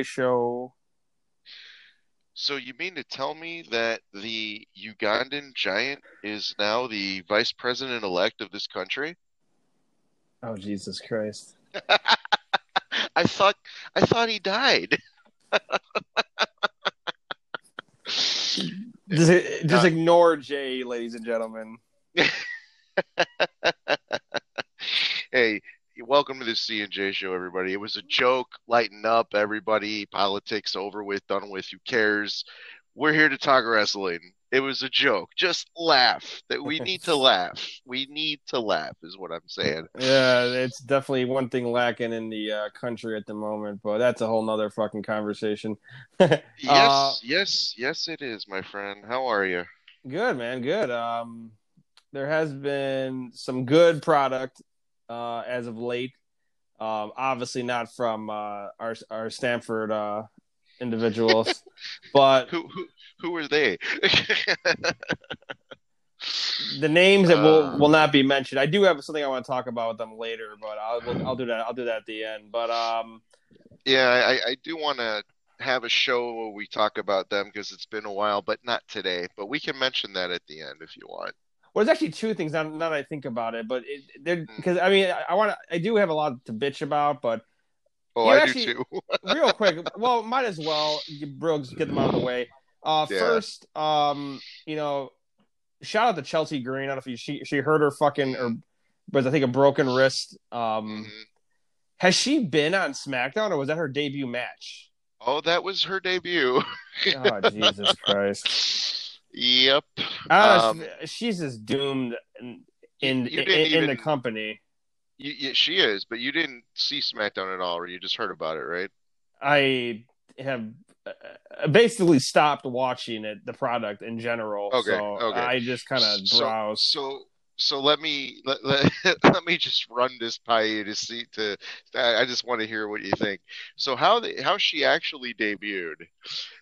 J show. So you mean to tell me that the Ugandan giant is now the vice president elect of this country? Oh Jesus Christ! I thought I thought he died. Just, just ignore Jay, ladies and gentlemen. hey, welcome to the C and J show, everybody. It was a joke. Lighten up, everybody. Politics over with, done with. Who cares? We're here to talk wrestling. It was a joke. Just laugh. That we need to laugh. We need to laugh, is what I'm saying. Yeah, it's definitely one thing lacking in the uh, country at the moment, but that's a whole nother fucking conversation. yes, Uh, yes, yes, it is, my friend. How are you? Good man, good. Um, there has been some good product uh, as of late. Um, obviously not from uh, our our Stamford uh, individuals, but Who who who are they? the names that will Uh, will not be mentioned. I do have something I want to talk about with them later, but I'll I'll do that. I'll do that at the end. But um, yeah, I, I do want to have a show where we talk about them because it's been a while, but not today. But we can mention that at the end if you want. Well, there's actually two things now, now that I think about it. But it, they're Hmm. because I mean I, I want to I do have a lot to bitch about, but Oh, I actually- do too. real quick. Well, might as well, Brooks, get them out of the way. Uh, Yeah. First, um, you know, shout out to Chelsea Green. I don't know if you, she she hurt her fucking or was I think a broken wrist. Um, Mhm. has she been on SmackDown or was that her debut match? Oh, that was her debut. Oh Jesus Christ! Yep. Don't Um, she's just doomed in in, you in, in the company. You, you, she is, but you didn't see SmackDown at all, or you just heard about it, right? I have uh, basically stopped watching it, the product in general. Okay, so okay. I just kind of browse. So, so let me let, let, let me just run this by you to see to. I just want to hear what you think. So how how she actually debuted?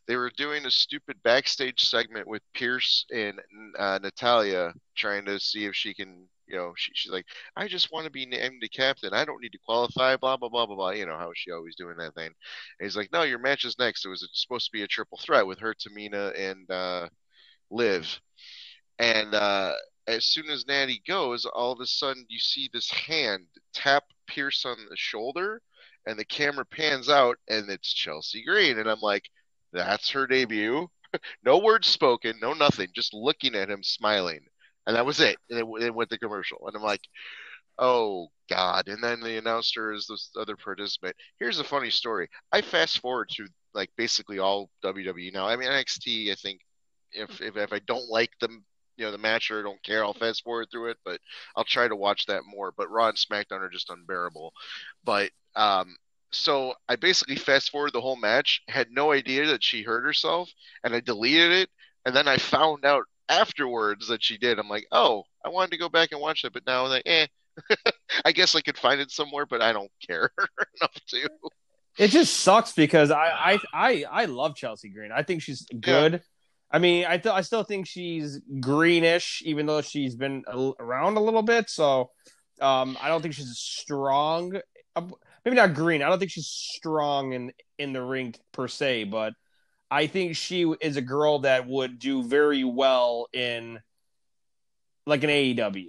They were doing a stupid backstage segment with Pearce and uh, Natalya, trying to see if she can. You know, she, she's like, I just want to be named the captain. I don't need to qualify. Blah blah blah blah blah. You know how she always doing that thing. And he's like, No, your match is next. It was supposed to be a triple threat with her, Tamina, and uh, Liv. And uh, as soon as Natty goes, all of a sudden you see this hand tap Pearce on the shoulder, and the camera pans out, and it's Chelsea Green. And I'm like, that's her debut. no words spoken, no nothing, just looking at him smiling. And that was it. And it, it went to commercial. And I'm like, oh, God. And then the announcer is this other participant. Here's a funny story. I fast forward through like basically all WWE now. I mean, NXT, I think if, if, if I don't like them, you know, the match or don't care, I'll fast forward through it, but I'll try to watch that more. But Raw and SmackDown are just unbearable. But um, so I basically fast forward the whole match, had no idea that she hurt herself, and I deleted it, and then I found out afterwards that she did. I'm like, oh, I wanted to go back and watch it, but now I'm like, eh. I guess I could find it somewhere, but I don't care enough to. It just sucks because I I I, I love Chelsea Green. I think she's good. I mean, I th- I still think she's greenish, even though she's been a- around a little bit. So um, I don't think she's strong. Uh, Maybe not green. I don't think she's strong in in the ring per se, but I think she is a girl that would do very well in like an AEW.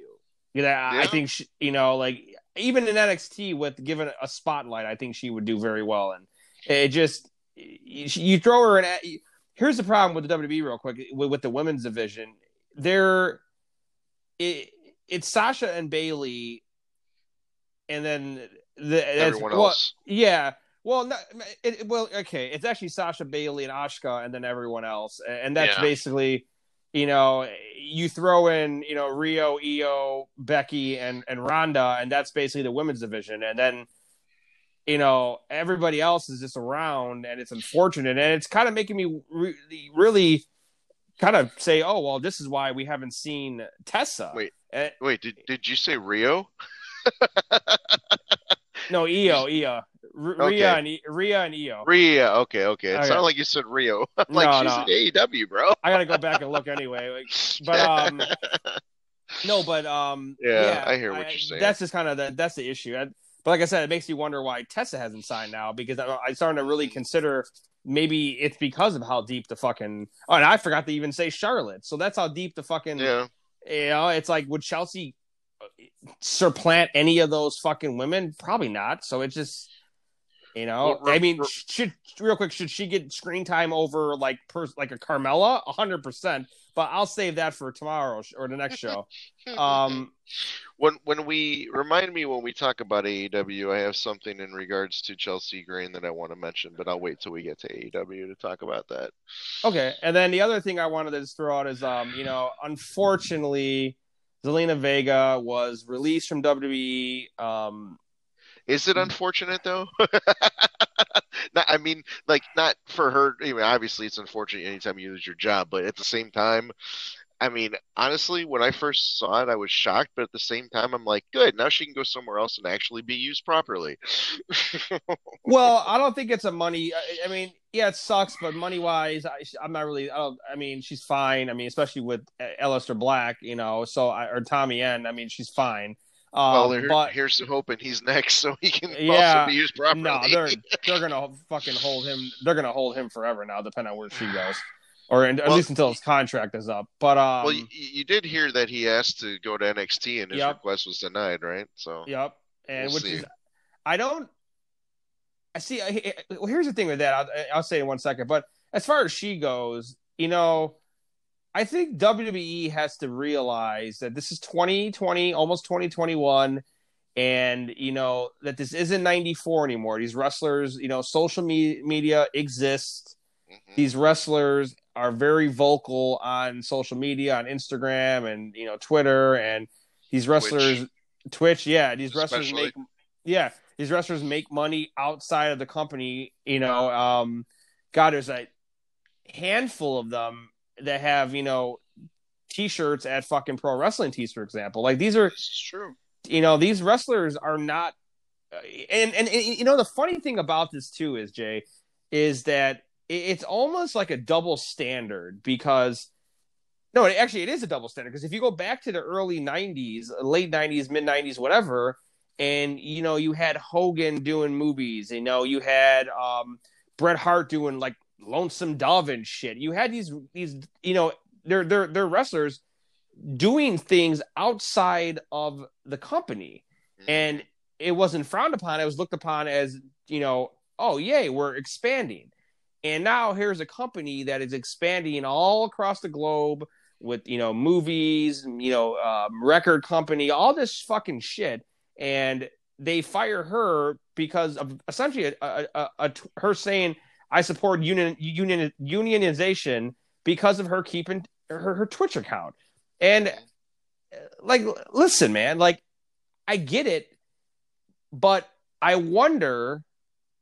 You know, I think she, you know, like even in NXT with given a spotlight, I think she would do very well. And it just you, you throw her in. Here's the problem with the WWE, real quick, with, with the women's division. They're it, it's Sasha and Bayley, and then the that's- Everyone well, else. yeah. Well, no, it, well, okay. It's actually Sasha Bayley and Asuka, and then everyone else, and that's Yeah. basically, you know, you throw in, you know, Rio, Io, Becky, and and Ronda, and that's basically the women's division, and then, you know, everybody else is just around, and it's unfortunate, and it's kind of making me really, really, kind of say, oh well, this is why we haven't seen Tessa. Wait. Eh, Wait, did, did you say Rio? no, Io, Io, R- Okay. Rhea and I- Rhea and Io. Rhea. Okay, okay. It Okay. sounded like you said Rio. I'm like, No, she's no. in AEW, bro. I gotta go back and look anyway. Like, but um, no, but um, Yeah, I hear what you're saying. That's just kind of the that's the issue. I, But like I said, it makes you wonder why Tessa hasn't signed now because I- I'm starting to really consider maybe it's because of how deep the fucking. Oh, and I forgot to even say Charlotte. So that's how deep the fucking. Yeah. You know, it's like would Chelsea uh, supplant any of those fucking women? Probably not. So it just. You know, Well, I mean, re- should real quick, should she get screen time over like per, like a Carmella? hundred percent. But I'll save that for tomorrow or the next show. Um, when when we remind me when we talk about AEW, I have something in regards to Chelsea Green that I want to mention, but I'll wait till we get to AEW to talk about that. Okay, and then the other thing I wanted to just throw out is, um, you know, unfortunately, Zelina Vega was released from WWE. Um, Is it mm-hmm. unfortunate though? not, I mean, like not for her. I mean, obviously, it's unfortunate anytime you lose your job, but at the same time, I mean, honestly, when I first saw it, I was shocked, but at the same time, I'm like, good. Now she can go somewhere else and actually be used properly. well, I don't think it's a money. I, I mean, yeah, it sucks, but money wise, I, I'm not really. I, don't, I mean, she's fine. I mean, especially with uh, Aleister Black, you know, so I, or Tommy End I mean, she's fine. Um, well, there, but here's to hoping he's next, so he can Yeah, also be used properly. no, they're they're gonna fucking hold him. They're gonna hold him forever now, depending on where she goes, or in, at least until his contract is up. But um, well, you, you did hear that he asked to go to NXT, and his Yep. request was denied, right? So Yep. And We'll which is, I don't. I see. I, well, here's the thing with that. I'll, I'll say in one second. But as far as she goes, you know, I think WWE has to realize that this is 2020, almost 2021, and you know that this isn't 94 anymore. These wrestlers, you know, social me- media exists. mhm. These wrestlers are very vocal on social media, on Instagram, and you know, Twitter, and these wrestlers, Twitch, yeah, these wrestlers make, yeah, these wrestlers make money outside of the company. You know, um, God, there's a handful of them that have you know t-shirts at fucking pro wrestling tees, for example. Like these are This is true. you know these wrestlers are not and, and and you know the funny thing about this too is jay is that it's almost like a double standard because no actually it is a double standard because if you go back to the early 90s late 90s mid 90s whatever and you know you had hogan doing movies you know you had um bret hart doing like lonesome dove and shit. You had these these you know they're they're they're wrestlers doing things outside of the company. And it wasn't frowned upon. It was looked upon as you know oh yay we're expanding. And now here's a company that is expanding all across the globe with you know movies you know um, record company all this fucking shit. And they fire her because of essentially a, a, a, a, her saying i support union, union unionization because of her keeping her, her twitch account and uh, like listen man like i get it but I wonder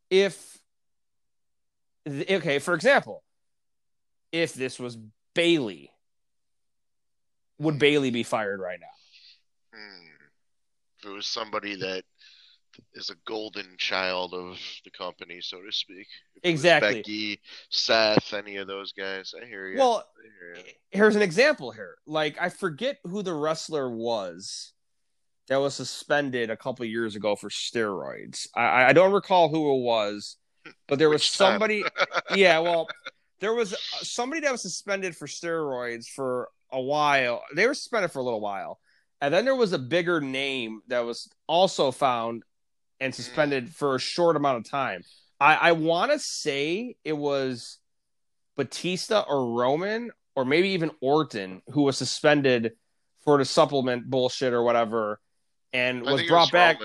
if, okay, for example, if this was Bayley, would Bayley be fired right now? Hmm. If it was somebody that is a golden child of the company, so to speak. If Exactly. Becky, Seth, any of those guys. I hear you. Well, hear you. here's an example here. Like, I forget who the wrestler was that was suspended a couple years ago for steroids. I, I don't recall who it was, but there was somebody. yeah, well, there was uh, somebody that was suspended for steroids for a while. They were suspended for a little while, and then there was a bigger name that was also found and suspended for a short amount of time. I, I want to say it was Batista or Roman or maybe even Orton who was suspended for the supplement bullshit or whatever, and was brought back.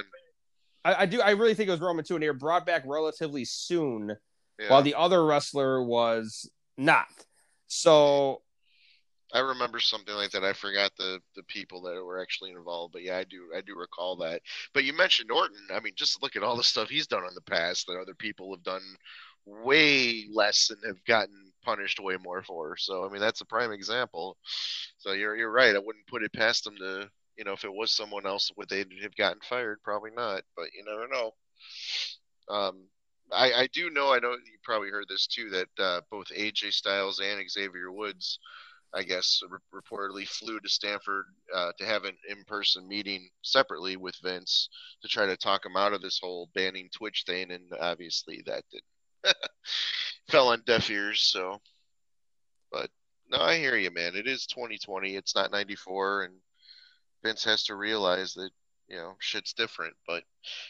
I, I do. I really think it was Roman too, and they were brought back relatively soon, Yeah. while the other wrestler was not. So I remember something like that. I forgot the the people that were actually involved, but yeah, I do I do recall that. But you mentioned Orton. I mean, just look at all the stuff he's done in the past that other people have done way less and have gotten punished way more for. So I mean, that's a prime example. So you're you're right. I wouldn't put it past them to you know if it was someone else would they have gotten fired? Probably not. But you never know. Um, I, I do know. I know you probably heard this too. That uh, both AJ Styles and Xavier Woods I guess, re- reportedly flew to Stamford uh, to have an in-person meeting separately with Vince to try to talk him out of this whole banning Twitch thing, and obviously that did fell on deaf ears. So, but no, I hear you, man. It is 2020. It's not 94, and Vince has to realize that you know shit's different. But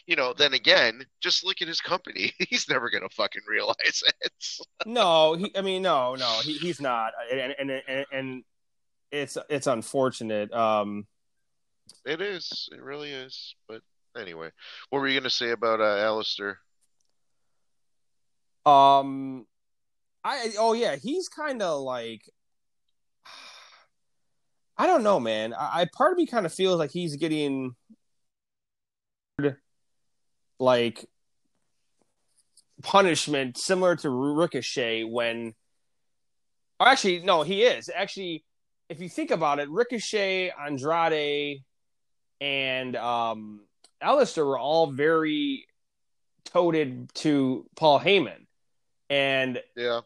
you know, then again, just look at his company. He's never gonna fucking realize it. no, he. I mean, no, no, he, he's not, and, and and and it's it's unfortunate. Um, it is. It really is. But anyway, what were you gonna say about uh, Aleister? Um, I oh yeah, he's kind of like I don't know, man. I, I part of me kind of feels like he's getting like punishment similar to Ricochet when or actually no, he is. Actually, if you think about it, Ricochet, Andrade, and um Aleister were all very toted to Paul Heyman. And yeah.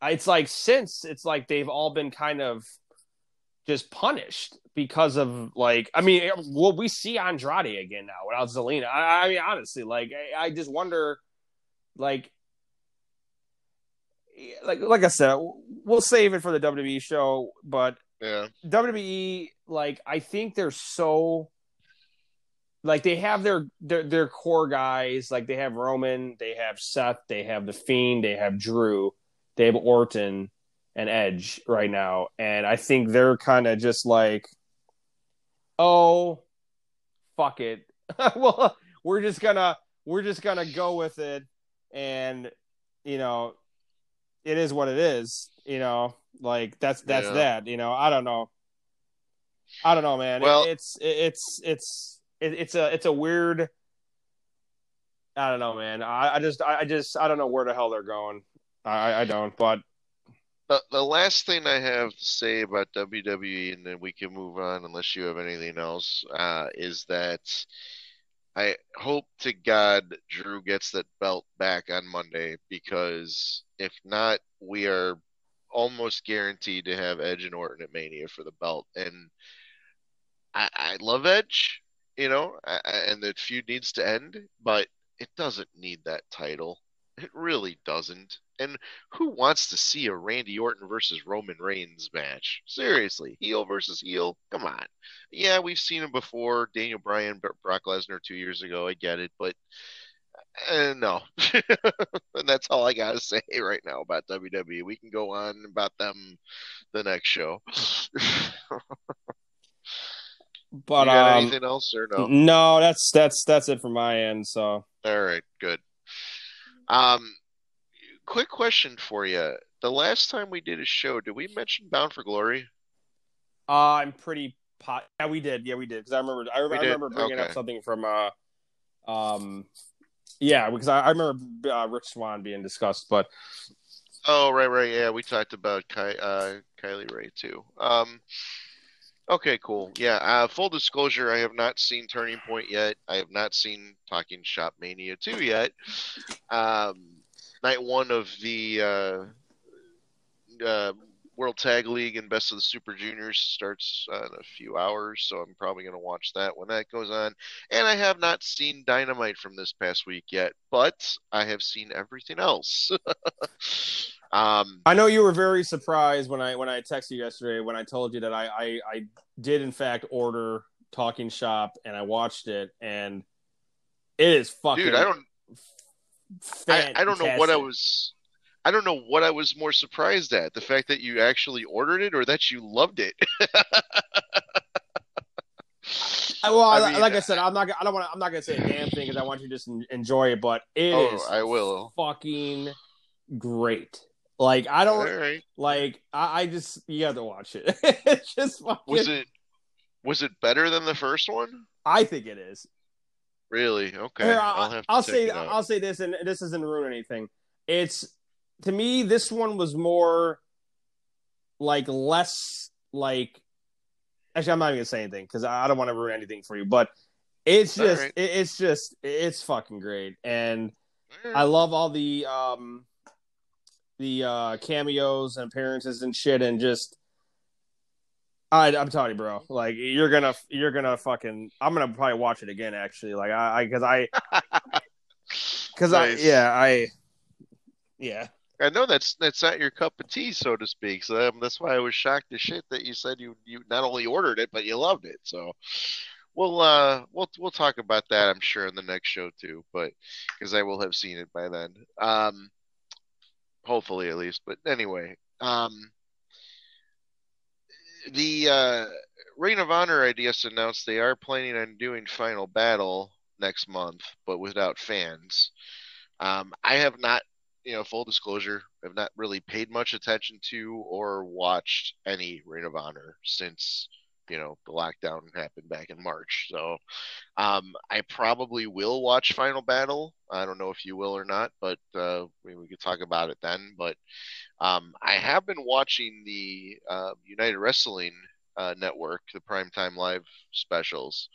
It's like since it's like they've all been kind of just punished because of like I mean will we see Andrade again now without Zelina? I, I mean honestly like I, I, just wonder like like like I said we'll save it for the WWE show but yeah. WWE like I think they're so like they have their their their core guys. Like they have Roman they have Seth they have the Fiend they have Drew they have Orton and Edge right now, and I think they're kind of just like, oh, fuck it. well, we're just gonna we're just gonna go with it, and you know, it is what it is. You know, like that's that's yeah. that. You know, I don't know. I don't know, man. Well, it, it's it, it's it's it, it's a it's a weird. I don't know, man. I, I just I, I just I don't know where the hell they're going. I I don't, but the, the last thing I have to say about WWE, and then we can move on unless you have anything else, uh, is that I hope to God Drew gets that belt back on Monday because if not, we are almost guaranteed to have Edge and Orton at Mania for the belt. And I, I love Edge, you know, I, and the feud needs to end, but it doesn't need that title. It really doesn't. And who wants to see a Randy Orton versus Roman Reigns match? Seriously, heel versus heel? Come on. Yeah, we've seen him before. Daniel Bryan, Brock Lesnar two years ago. I get it, but uh, no. and that's all I got to say right now about WWE. We can go on about them the next show. but um, anything else or no? No, that's that's that's it from my end. So all right, good. Um, quick question for you. The last time we did a show, did we mention Bound for Glory? Uh, I'm pretty pot. Yeah, we did. Yeah, we did. Because I remember. I, I remember bringing okay. up something from. Uh, um, yeah, because I, I remember uh, Rich Swann being discussed, but. Oh right, right, yeah, we talked about Ky- uh, Kylie Rae too. Um, okay, cool. Yeah, uh, full disclosure, I have not seen Turning Point yet. I have not seen Talking Shop Mania two yet. Um, night one of the uh, uh, World Tag League and Best of the Super Juniors starts uh, in a few hours, so I'm probably going to watch that when that goes on. And I have not seen Dynamite from this past week yet, but I have seen everything else. um, I know you were very surprised when I when I texted you yesterday when I told you that I I, I did in fact order Talking Shop and I watched it and it is fucking. Dude, I don't. I, I don't know what I was. I don't know what I was more surprised at the fact that you actually ordered it or that you loved it. well, I mean, like I uh, said, I'm not. I don't want. I'm not gonna say a damn thing because I want you to just enjoy it. But it oh, is I will. Fucking great. Like I don't right. like. I, I, just you have to watch it. it's just fucking... was it was it better than the first one? I think it is. Really? Okay. Here, I'll, I'll say I'll say this, and this doesn't ruin anything. It's to me, this one was more like less like. Actually, I'm not even gonna say anything because I don't want to ruin anything for you. But it's just, right. it's just, it's fucking great, and right. I love all the um the uh cameos and appearances and shit, and just I, I'm telling you, bro. Like you're gonna, you're gonna fucking. I'm gonna probably watch it again. Actually, like I, because I, because Nice. I, yeah, I, yeah. I know that's that's not your cup of tea, so to speak. So um, that's why I was shocked as shit that you said you you not only ordered it but you loved it. So we'll uh we'll we'll talk about that I'm sure in the next show too, but because I will have seen it by then. Um, hopefully at least. But anyway, um, the uh, of Honor, I guess, announced they are planning on doing Final Battle next month, but without fans. Um, I have not, you know, full disclosure, I've not really paid much attention to or watched any Ring of Honor since, you know, the lockdown happened back in March. So um, I probably will watch Final Battle. I don't know if you will or not, but uh, we, we could talk about it then. But um, I have been watching the uh, United Wrestling uh, Network, the Primetime Live specials,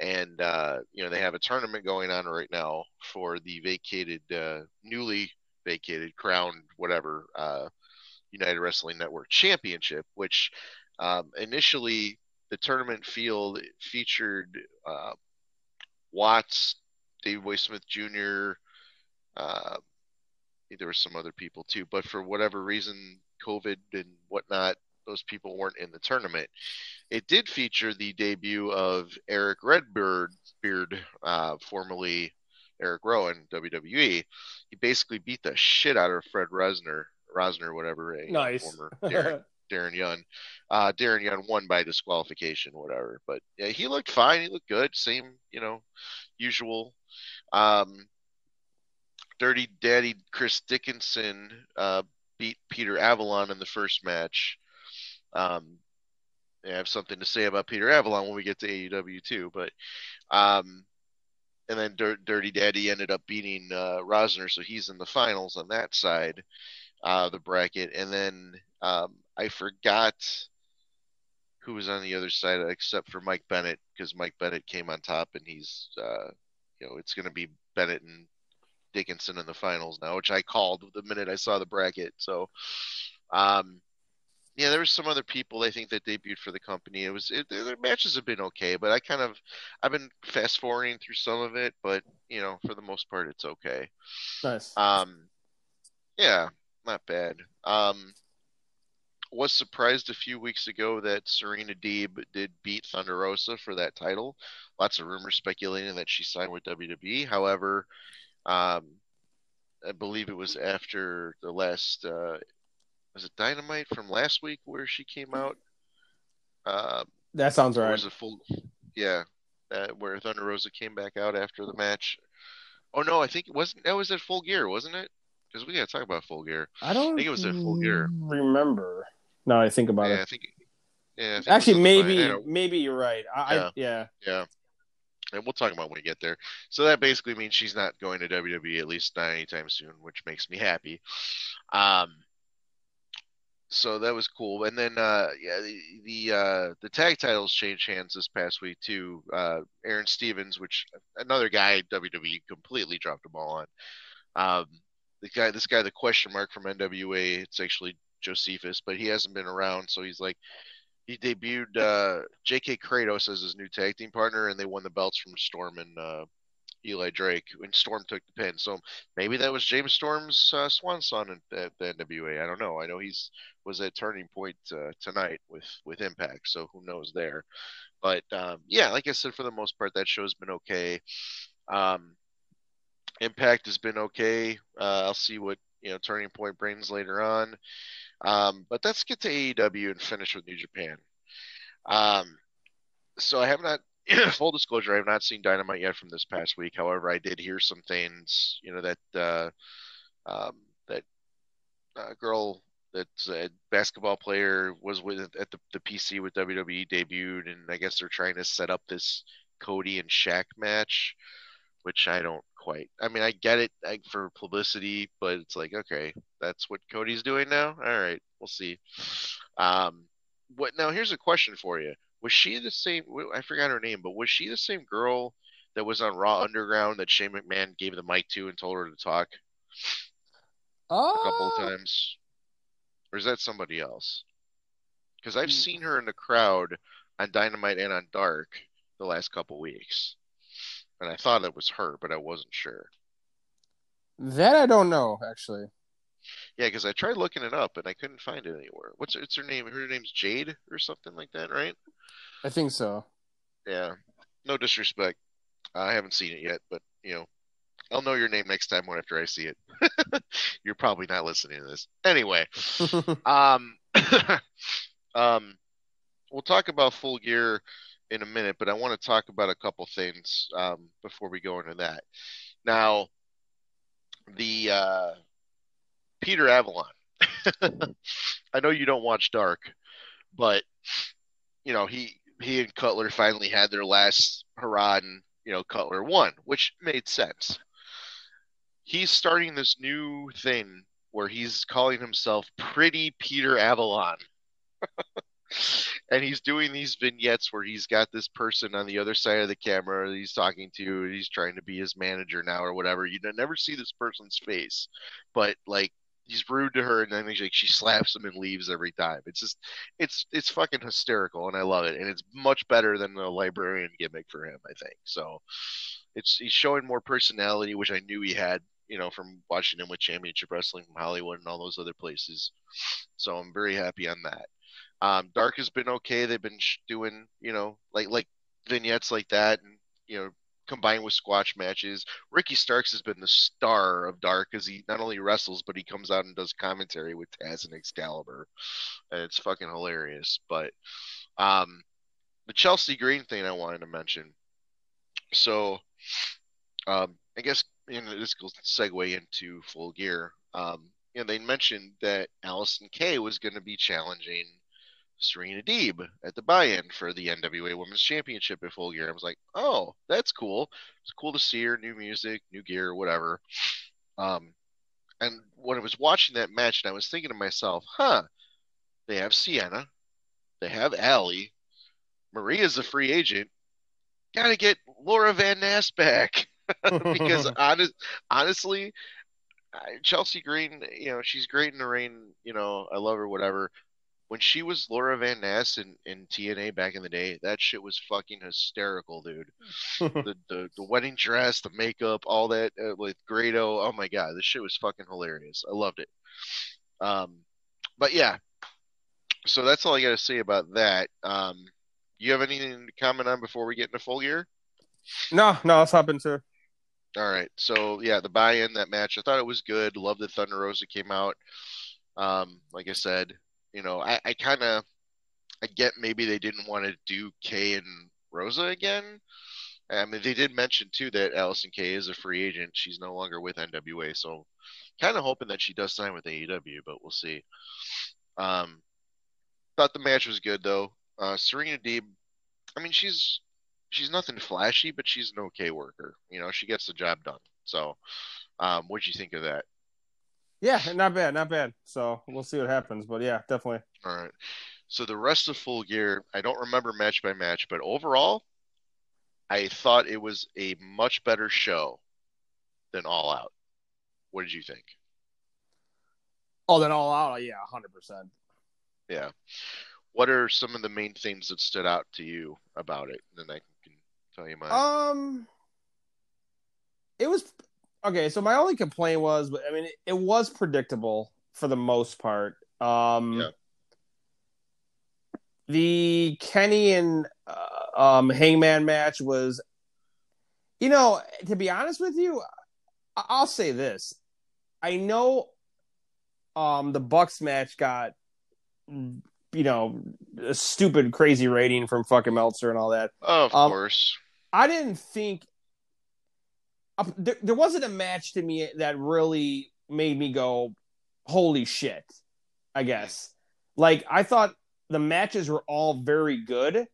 and uh, you know they have a tournament going on right now for the vacated, uh, newly vacated, crowned, whatever uh, United Wrestling Network Championship, which um, initially the tournament field featured uh, Watts, Davey Boy Smith Jr. Uh, there were some other people too, but for whatever reason, COVID and whatnot, those people weren't in the tournament. It did feature the debut of Eric Redbeard, Beard, uh, formerly Eric Rowan, WWE. He basically beat the shit out of Fred Rosser, Rosser, whatever, a Nice. former Darren, Darren Young. Uh, Darren Young won by disqualification, whatever. But yeah, he looked fine. He looked good. Same, you know, usual. Um, Dirty Daddy Chris Dickinson uh, beat Peter Avalon in the first match. Um, I have something to say about Peter Avalon when we get to AEW too, but um, and then Dir- Dirty Daddy ended up beating uh, Rosser, so he's in the finals on that side uh, the bracket. And then um, I forgot who was on the other side except for Mike Bennett because Mike Bennett came on top, and he's uh, you know it's going to be Bennett and Dickinson in the finals now, which I called the minute I saw the bracket. So, um, yeah, there was some other people I think that debuted for the company. It was it, their matches have been okay, but I kind of I've been fast forwarding through some of it, but you know, for the most part, it's okay. Nice. Um, yeah, not bad. Um, was surprised a few weeks ago that Serena Deeb did beat Thunder Rosa for that title. Lots of rumors speculating that she signed with WWE. However, um, I believe it was after the last uh, was it Dynamite from last week where she came out. Uh, that sounds right. was it full? Yeah, uh, where Thunder Rosa came back out after the match. Oh no, I think it wasn't. That was at Full Gear, wasn't it? Because we got to talk about Full Gear. I don't think it was at Full Gear. remember. Now I think about Yeah, it. I think. Yeah, I think Actually, maybe. I maybe you're right. I, Yeah. I yeah. Yeah. And we'll talk about when we get there. So that basically means she's not going to WWE at least not anytime soon, which makes me happy. Um, so that was cool. And then uh, yeah, the the, uh, the tag titles changed hands this past week too. Uh, Aron Stevens, which another guy WWE completely dropped the ball on. Um, the guy, this guy, the question mark from NWA, it's actually Josephus, but he hasn't been around, so he's like he debuted uh, J.K. Kratos as his new tag team partner, and they won the belts from Storm and uh, Eli Drake. When Storm took the pin, so maybe that was James Storm's uh, swan song at, the NWA. I don't know. I know he's was at Turning Point uh, tonight with with Impact, so who knows there. But um, yeah, like I said, for the most part, that show's been okay. Um, Impact has been okay. Uh, I'll see what you know Turning Point brings later on. Um, but let's get to AEW and finish with New Japan. Um, so I have not, full disclosure, I have not seen Dynamite yet from this past week. However, I did hear some things, you know, that uh, um, that uh, girl that's a basketball player was with at the, the PC with WWE debuted, and I guess they're trying to set up this Cody and Shaq match, which I don't quite. I mean, I get it like, for publicity, but it's like, okay, that's what Cody's doing now. All right, we'll see. Um, what now? Here's a question for you: Was she the same? I forgot her name, but was she the same girl that was on Raw Underground that Shane McMahon gave the mic to and told her to talk Oh, a couple of oh. times? Or is that somebody else? because I've hmm. seen her in the crowd on Dynamite and on Dark the last couple weeks, and I thought it was her, but I wasn't sure. That I don't know actually. Yeah, because I tried looking it up and I couldn't find it anywhere. What's it's her name? Her name's Jade or something like that, right? I think so. Yeah. No disrespect. I haven't seen it yet, but you know, I'll know your name next time when after I see it. You're probably not listening to this. Anyway, um um we'll talk about full gear in a minute, but I want to talk about a couple things um, before we go into that. Now, the uh, Peter Avalon. I know you don't watch Dark, but you know he he and Cutler finally had their last hurrah, and you know Cutler won, which made sense. He's starting this new thing where he's calling himself Pretty Peter Avalon. and he's doing these vignettes where he's got this person on the other side of the camera he's talking to he's trying to be his manager now or whatever you never see this person's face but like he's rude to her and then like she slaps him and leaves every time. It's just it's it's fucking hysterical and i love it. And it's much better than the librarian gimmick for him i think. So it's he's showing more personality which i knew he had you know from watching him with championship wrestling from hollywood and all those other places. So i'm very happy on that. Um, Dark has been okay. They've been doing, you know, like like vignettes like that, and you know, combined with squash matches. Ricky Starks has been the star of Dark because he not only wrestles, but he comes out and does commentary with Taz and Excalibur, and it's fucking hilarious. But um, the Chelsea Green thing I wanted to mention. So, um, I guess you know, this will segue into Full Gear. Um, you know, they mentioned that Allysin Kay was going to be challenging Serena Deeb at the buy-in for the NWA Women's Championship at Full Gear. I was like, oh, that's cool. It's cool to see her, new music, new gear, whatever. Um, and when I was watching that match, and I was thinking to myself, huh, they have Sienna, they have Allie, Maria's a free agent. Got to get Laurel Van Ness back because honest, honestly, Chelsea Green, you know, she's great in the ring. You know, I love her, whatever when she was Laurel Van Ness in, in TNA back in the day, that shit was fucking hysterical, dude. the, the the wedding dress, the makeup, all that uh, with Grado. Oh my god, this shit was fucking hilarious. I loved it. Um, but yeah, so that's all I got to say about that. Um, you have anything to comment on before we get into full gear? No, no, let's hop into. All right, so yeah, the buy-in that match, I thought it was good. Love that Thunder Rosa came out. Um, like I said, you know, I, I kind of I get maybe they didn't want to do Kay and Rosa again. I mean, they did mention too that Allysin Kay is a free agent. She's no longer with NWA, so kind of hoping that she does sign with AEW, but we'll see. Um, thought the match was good though. Uh, Serena Deeb, I mean, she's she's nothing flashy, but she's an okay worker. You know, she gets the job done. So, um, what'd you think of that? Yeah, not bad, not bad. So we'll see what happens, but yeah, definitely. All right. So the rest of Full Gear, I don't remember match by match, but overall, I thought it was a much better show than All Out. What did you think? Oh, then All Out, yeah, hundred percent. Yeah. What are some of the main things that stood out to you about it? And then I can tell you mine. Um, it was okay, so my only complaint was, I mean, it, it was predictable for the most part. Um, yeah. The Kenny and uh, um, Hangman match was, you know, to be honest with you, I'll say this: I know um, the Bucks match got, you know, a stupid, crazy rating from fucking Meltzer and all that. Of um, course. I didn't think there, there wasn't a match to me that really made me go, holy shit, I guess. Like, I thought the matches were all very good,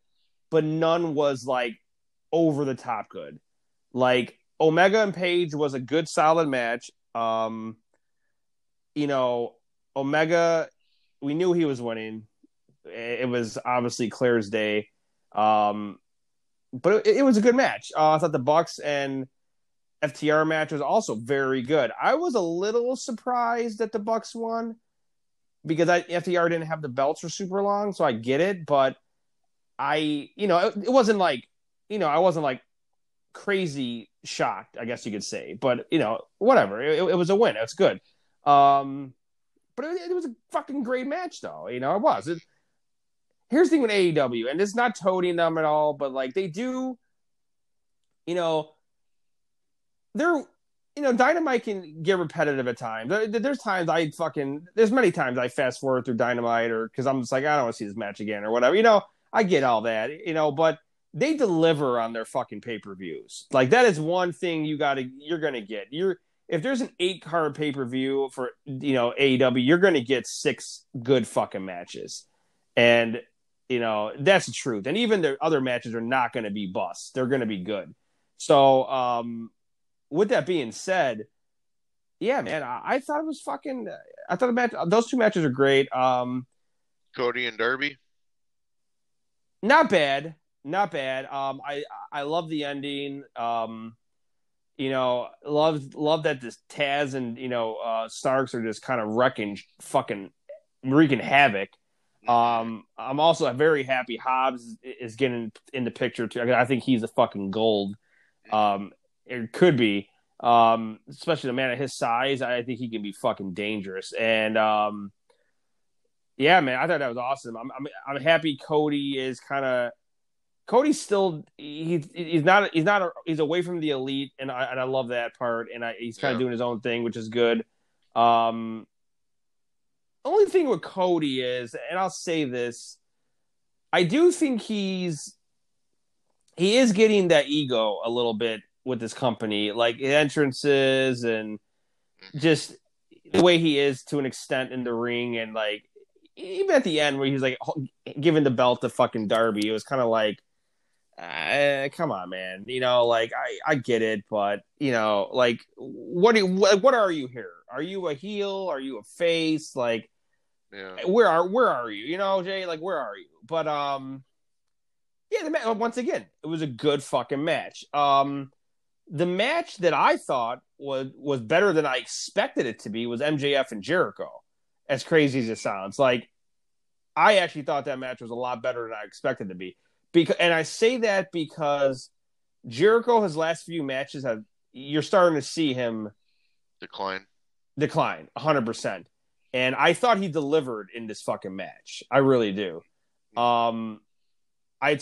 but none was like over the top good. Like, Omega and Page was a good, solid match. Um, you know, Omega, we knew he was winning. It was obviously Claire's day. Um, but it, it was a good match. Uh, I thought the Bucks and FTR match was also very good. I was a little surprised that the Bucks won. because I FTR didn't have the belts for super long, so I get it. But I, you know, it, it wasn't like, you know, I wasn't like crazy shocked, I guess you could say. But you know, whatever. It, it was a win. It's good. Um, but it, it, was a fucking great match, though. You know, it was. It, here's the thing with AEW, and it's not toting them at all, but like they do, you know, they're you know, Dynamite can get repetitive at times. There's times I fucking, there's many times I fast forward through Dynamite or because I'm just like, I don't want to see this match again or whatever. You know, I get all that, you know, but they deliver on their fucking pay per views. Like that is one thing you got to, you're to get. You're, if there's an eight card pay per view for, you know, AEW, you're to get six good fucking matches. And, you know, that's the truth. And even their other matches are not to be busts, they're to be good. So, um, with that being said, yeah, man, I, I, thought it was fucking. I thought the match, those two matches are great. Um, Cody and Darby, not bad, not bad. Um, I I love the ending. Um, you know, love love that this Taz and you know uh, Starks are just kind of wrecking, fucking wreaking havoc. Um, I'm also very happy Hobbs is getting in the picture too. I think he's a fucking gold. Um, it could be. Um, especially a man of his size, I think he can be fucking dangerous. And um, yeah, man, I thought that was awesome. I'm I'm, I'm happy Cody is kind of Cody's still he's he's not he's not a, he's away from the elite, and I and I love that part. And I, he's kind of yeah. doing his own thing, which is good. Um, only thing with Cody is, and I'll say this, I do think he's he is getting that ego a little bit with this company, like entrances and just the way he is to an extent in the ring, and like even at the end where he's like giving the belt to fucking Darby, it was kind of like, uh, come on, man, you know, like I I get it, but you know, like what do you, what, what are you here? Are you a heel? Are you a face? Like, yeah. where are where are you? You know, Jay, like where are you? But um, yeah, the match once again, it was a good fucking match. Um, the match that I thought was was better than I expected it to be was MJF and Jericho. As crazy as it sounds, like I actually thought that match was a lot better than I expected to be. Because and I say that because Jericho his last few matches have you're starting to see him decline. Decline 100%. And I thought he delivered in this fucking match. I really do. Um I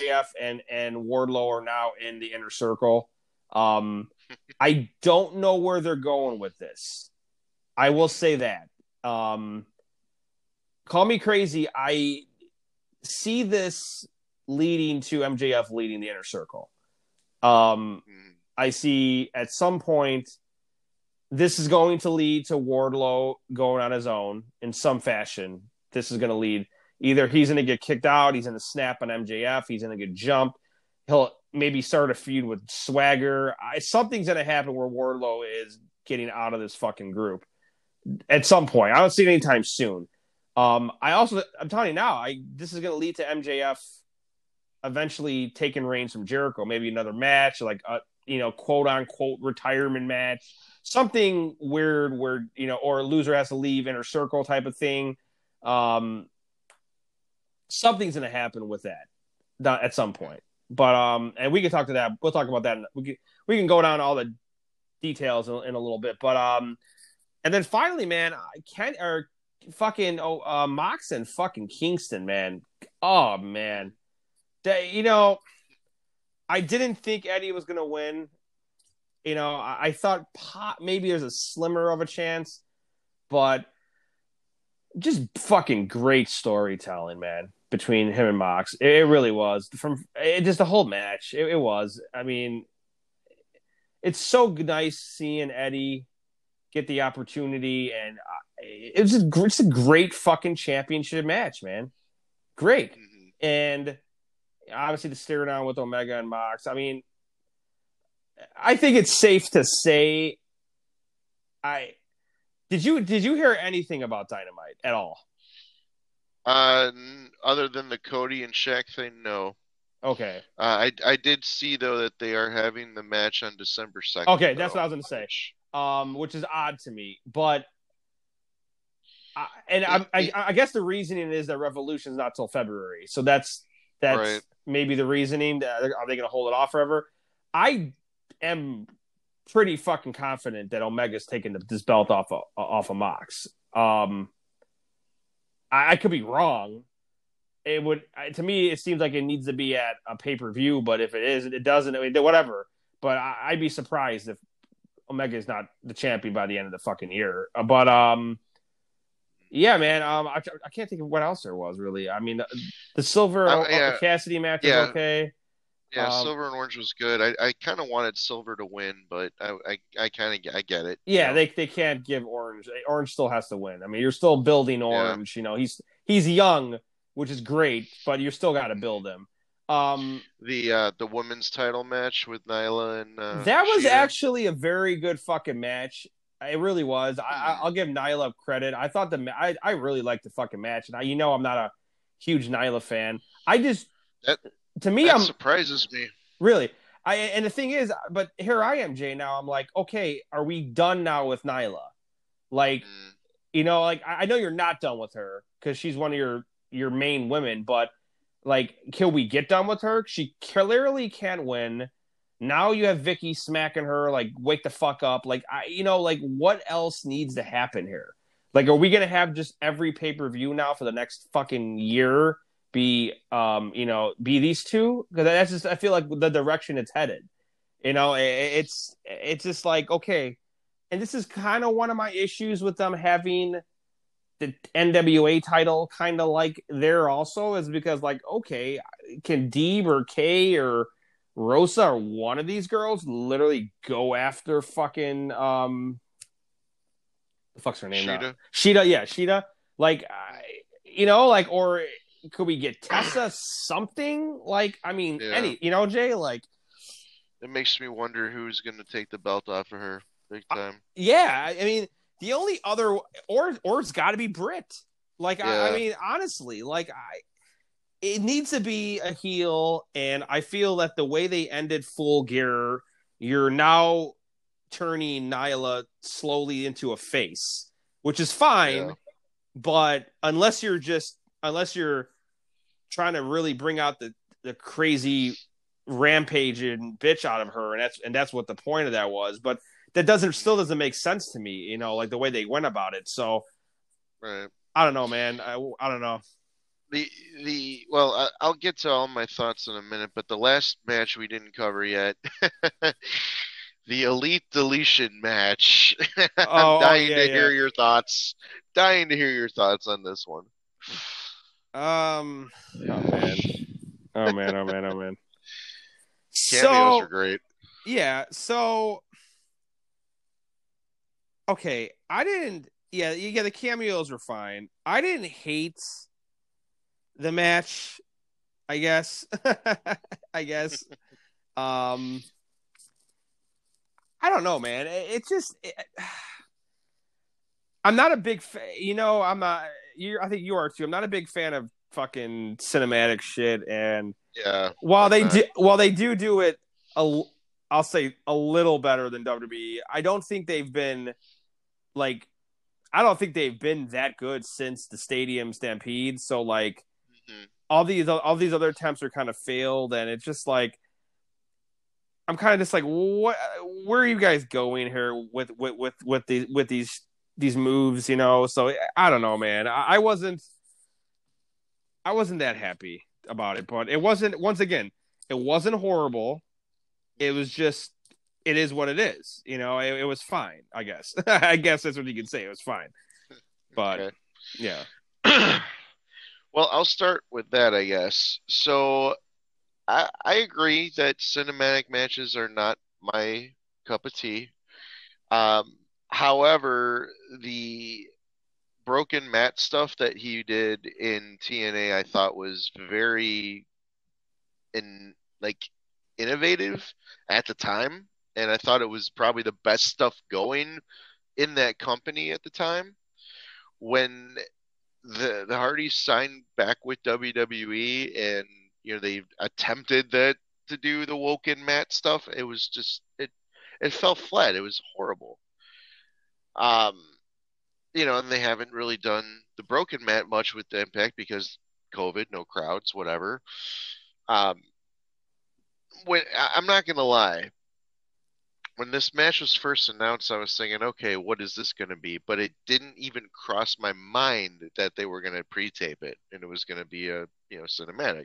MJF and and Wardlow are now in the inner circle. Um, I don't know where they're going with this. I will say that. Um, call me crazy. I see this leading to MJF leading the inner circle. Um, I see at some point this is going to lead to Wardlow going on his own in some fashion. This is going to lead either he's going to get kicked out, he's going to snap on MJF, he's going to get jumped. He'll maybe start a feud with Swagger. I, something's going to happen where Wardlow is getting out of this fucking group at some point. I don't see it anytime soon. Um, I also, I'm telling you now, I this is going to lead to MJF eventually taking reigns from Jericho. Maybe another match, like a you know quote unquote retirement match, something weird where you know, or a loser has to leave inner circle type of thing. Um, something's going to happen with that at some point. But um, and we can talk to that. We'll talk about that. We can we can go down all the details in, in a little bit. But um, and then finally, man, Ken or fucking oh uh, Mox and fucking Kingston, man. Oh man, they, you know, I didn't think Eddie was gonna win. You know, I, I thought pot maybe there's a slimmer of a chance, but just fucking great storytelling, man between him and Mox. It, it really was from it, just the whole match. It, it, was. I mean, it's so nice seeing Eddie get the opportunity, and it was a, it's a great fucking championship match, man. Great, mm-hmm. and obviously the stare down with Omega and Mox. I mean, I think it's safe to say, I did you did you hear anything about Dynamite at all? Uh, other than the Cody and Shaq thing, no. Okay. Uh, I I did see though that they are having the match on December second. Okay, though. that's what I was gonna say. Um, which is odd to me, but I, and I, I, I guess the reasoning is that Revolution's not till February, so that's that's Right. maybe the reasoning. Are they going to hold it off forever? I am pretty fucking confident that Omega's taking the- this belt off of, off of Mox. Um, I, I could be wrong. It would to me. It seems like it needs to be at a pay per view, but if it is, it doesn't. I mean, whatever. But I, I'd be surprised if Omega is not the champion by the end of the fucking year. Uh, But um, yeah, man. Um, I, I can't think of what else there was really. I mean, the, the Silver Oh, uh, yeah. Cassidy match Yeah. is okay. Yeah, Um, Silver and Orange was good. I, I kind of wanted Silver to win, but I I, I kind of I get it. you Yeah, know? they they can't give Orange. Orange still has to win. I mean, you're still building Orange. You know, he's he's young, which is great, but you still got to build him. Um, the uh the women's title match with Nyla and uh, that was Shida. actually a very good fucking match. It really was. I, I, I'll give Nyla credit. I thought the ma- I I really liked the fucking match, and I, you know I'm not a huge Nyla fan. I just That- to me that I'm surprises me. Really. I and the thing is, but here I am, Jay. Now I'm like, okay, are we done now with Nyla? Like, Mm, you know, like I know you're not done with her because she's one of your your main women, but like, can we get done with her? She clearly can't win. Now you have Vicky smacking her, like, wake the fuck up. Like, I, you know, like, what else needs to happen here? Like, are we gonna have just every pay per view now for the next fucking year be, um, you know, be these two? Because that's just, I feel like the direction it's headed. You know, it, it's it's just like okay, and this is kind of one of my issues with them having the NWA title kind of like there also is because like okay, can Deeb or Kay or Rosa or one of these girls literally go after fucking um the fuck's her name? Shida. Sheeta, yeah, Shida. Like, I, you know, like, or could we get Tessa something? Like, I mean, Yeah. any, you know, Jay, like, It makes me wonder who's going to take the belt off of her big time. yeah, I mean, the only other, or, or it's got to be Britt. Like, I, I mean, honestly, like, I, it needs to be a heel, and I feel that the way they ended Full Gear, you're now turning Nyla slowly into a face, which is fine. Yeah. but unless you're just unless you're trying to really bring out the the crazy rampage and bitch out of her and that's and that's what the point of that was but that doesn't still doesn't make sense to me you know like the way they went about it so Right. i don't know man i, I don't know The the well, I, I'll get to all my thoughts in a minute, but the last match we didn't cover yet, the Elite Deletion match. Oh, I'm oh, oh dying yeah, to yeah. hear your thoughts. Dying to hear your thoughts on this one. Um oh man. Oh man. Oh man. Oh man. Cameos so are great. yeah. So okay. I didn't yeah yeah the cameos were fine. I didn't hate the match i guess. I guess. Um i don't know man. It, it just it, i'm not a big fan you know i'm not you i think you are too i'm not a big fan of fucking cinematic shit and Yeah. while they do, while they do do it, a, I'll say a little better than WWE. I don't think they've been like, I don't think they've been that good since the Stadium Stampede. So like, Mhm. all these all these other attempts are kind of failed, and it's just like, I'm kind of just like, what? Where are you guys going here with with with with these with these these moves? You know, so I don't know, man. I, I wasn't. I wasn't that happy about it, but it wasn't. Once again, it wasn't horrible. It was just, it is what it is. You know, it, it was fine. I guess. I guess that's what you can say. It was fine. But Okay. yeah, well, I'll start with that, I guess. So, I I agree that cinematic matches are not my cup of tea. Um, however, the broken Matt stuff that he did in TNA, I thought was very in like innovative at the time, and I thought it was probably the best stuff going in that company at the time. When the the Hardys signed back with WWE and you know they attempted that to do the Woken Matt stuff, it was just it it fell flat. It was horrible. Um you know, and they haven't really done the broken Matt much with the Impact because COVID, no crowds, whatever. Um, when I'm not gonna lie, when this match was first announced, I was thinking, okay, what is this to be? But it didn't even cross my mind that they were to pre-tape it and it was to be a you know cinematic.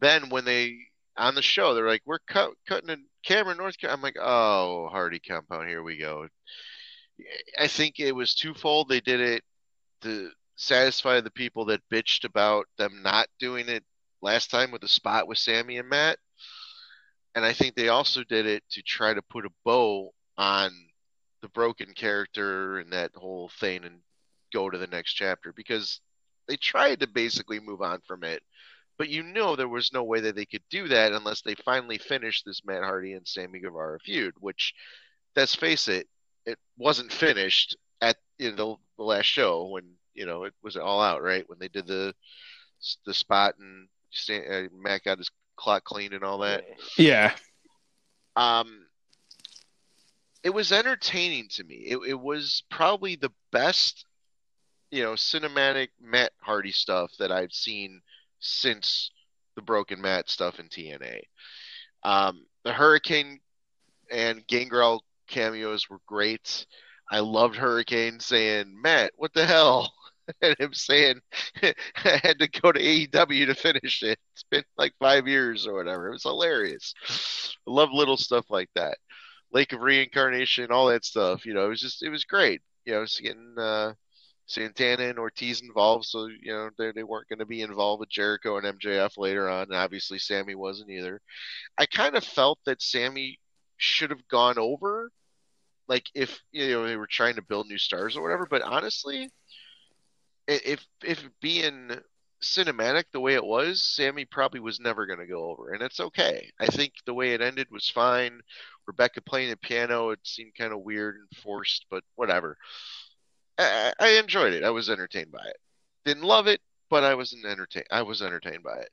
Then when they on the show, they're like, we're cut, cutting a camera North Carolina. I'm like, oh, Hardy Compound, here we go. I think it was twofold. They did it to satisfy the people that bitched about them not doing it last time with the spot with Sammy and Matt and I think they also did it to try to put a bow on the broken character and that whole thing and go to the next chapter because they tried to basically move on from it. But you know there was no way that they could do that unless they finally finished this Matt Hardy and Sammy Guevara feud, which let's face it, it wasn't finished at you know, the last show when you know it was all out right when they did the the spot and uh, Matt got his clock clean and all that. Yeah. Um, it was entertaining to me. It, it was probably the best, you know, cinematic Matt Hardy stuff that I've seen since the Broken Matt stuff in TNA. Um, the Hurricane and Gangrel cameos were great. I loved Hurricane saying, Matt, what the hell? and him saying I had to go to AEW to finish it. It's been like five years or whatever. It was hilarious. I love little stuff like that. Lake of Reincarnation, all that stuff. You know, it was just it was great. You know, it's getting uh, Santana and Ortiz involved, so you know they they weren't going to be involved with Jericho and MJF later on. And obviously, Sammy wasn't either. I kind of felt that Sammy should have gone over, like if you know they were trying to build new stars or whatever. But honestly, if if being cinematic the way it was, Sammy probably was never going to go over, and it's okay. I think the way it ended was fine. Rebecca playing the piano, it seemed kind of weird and forced, but whatever. I, I enjoyed it. I was entertained by it. Didn't love it, but I was entertained. I was entertained by it.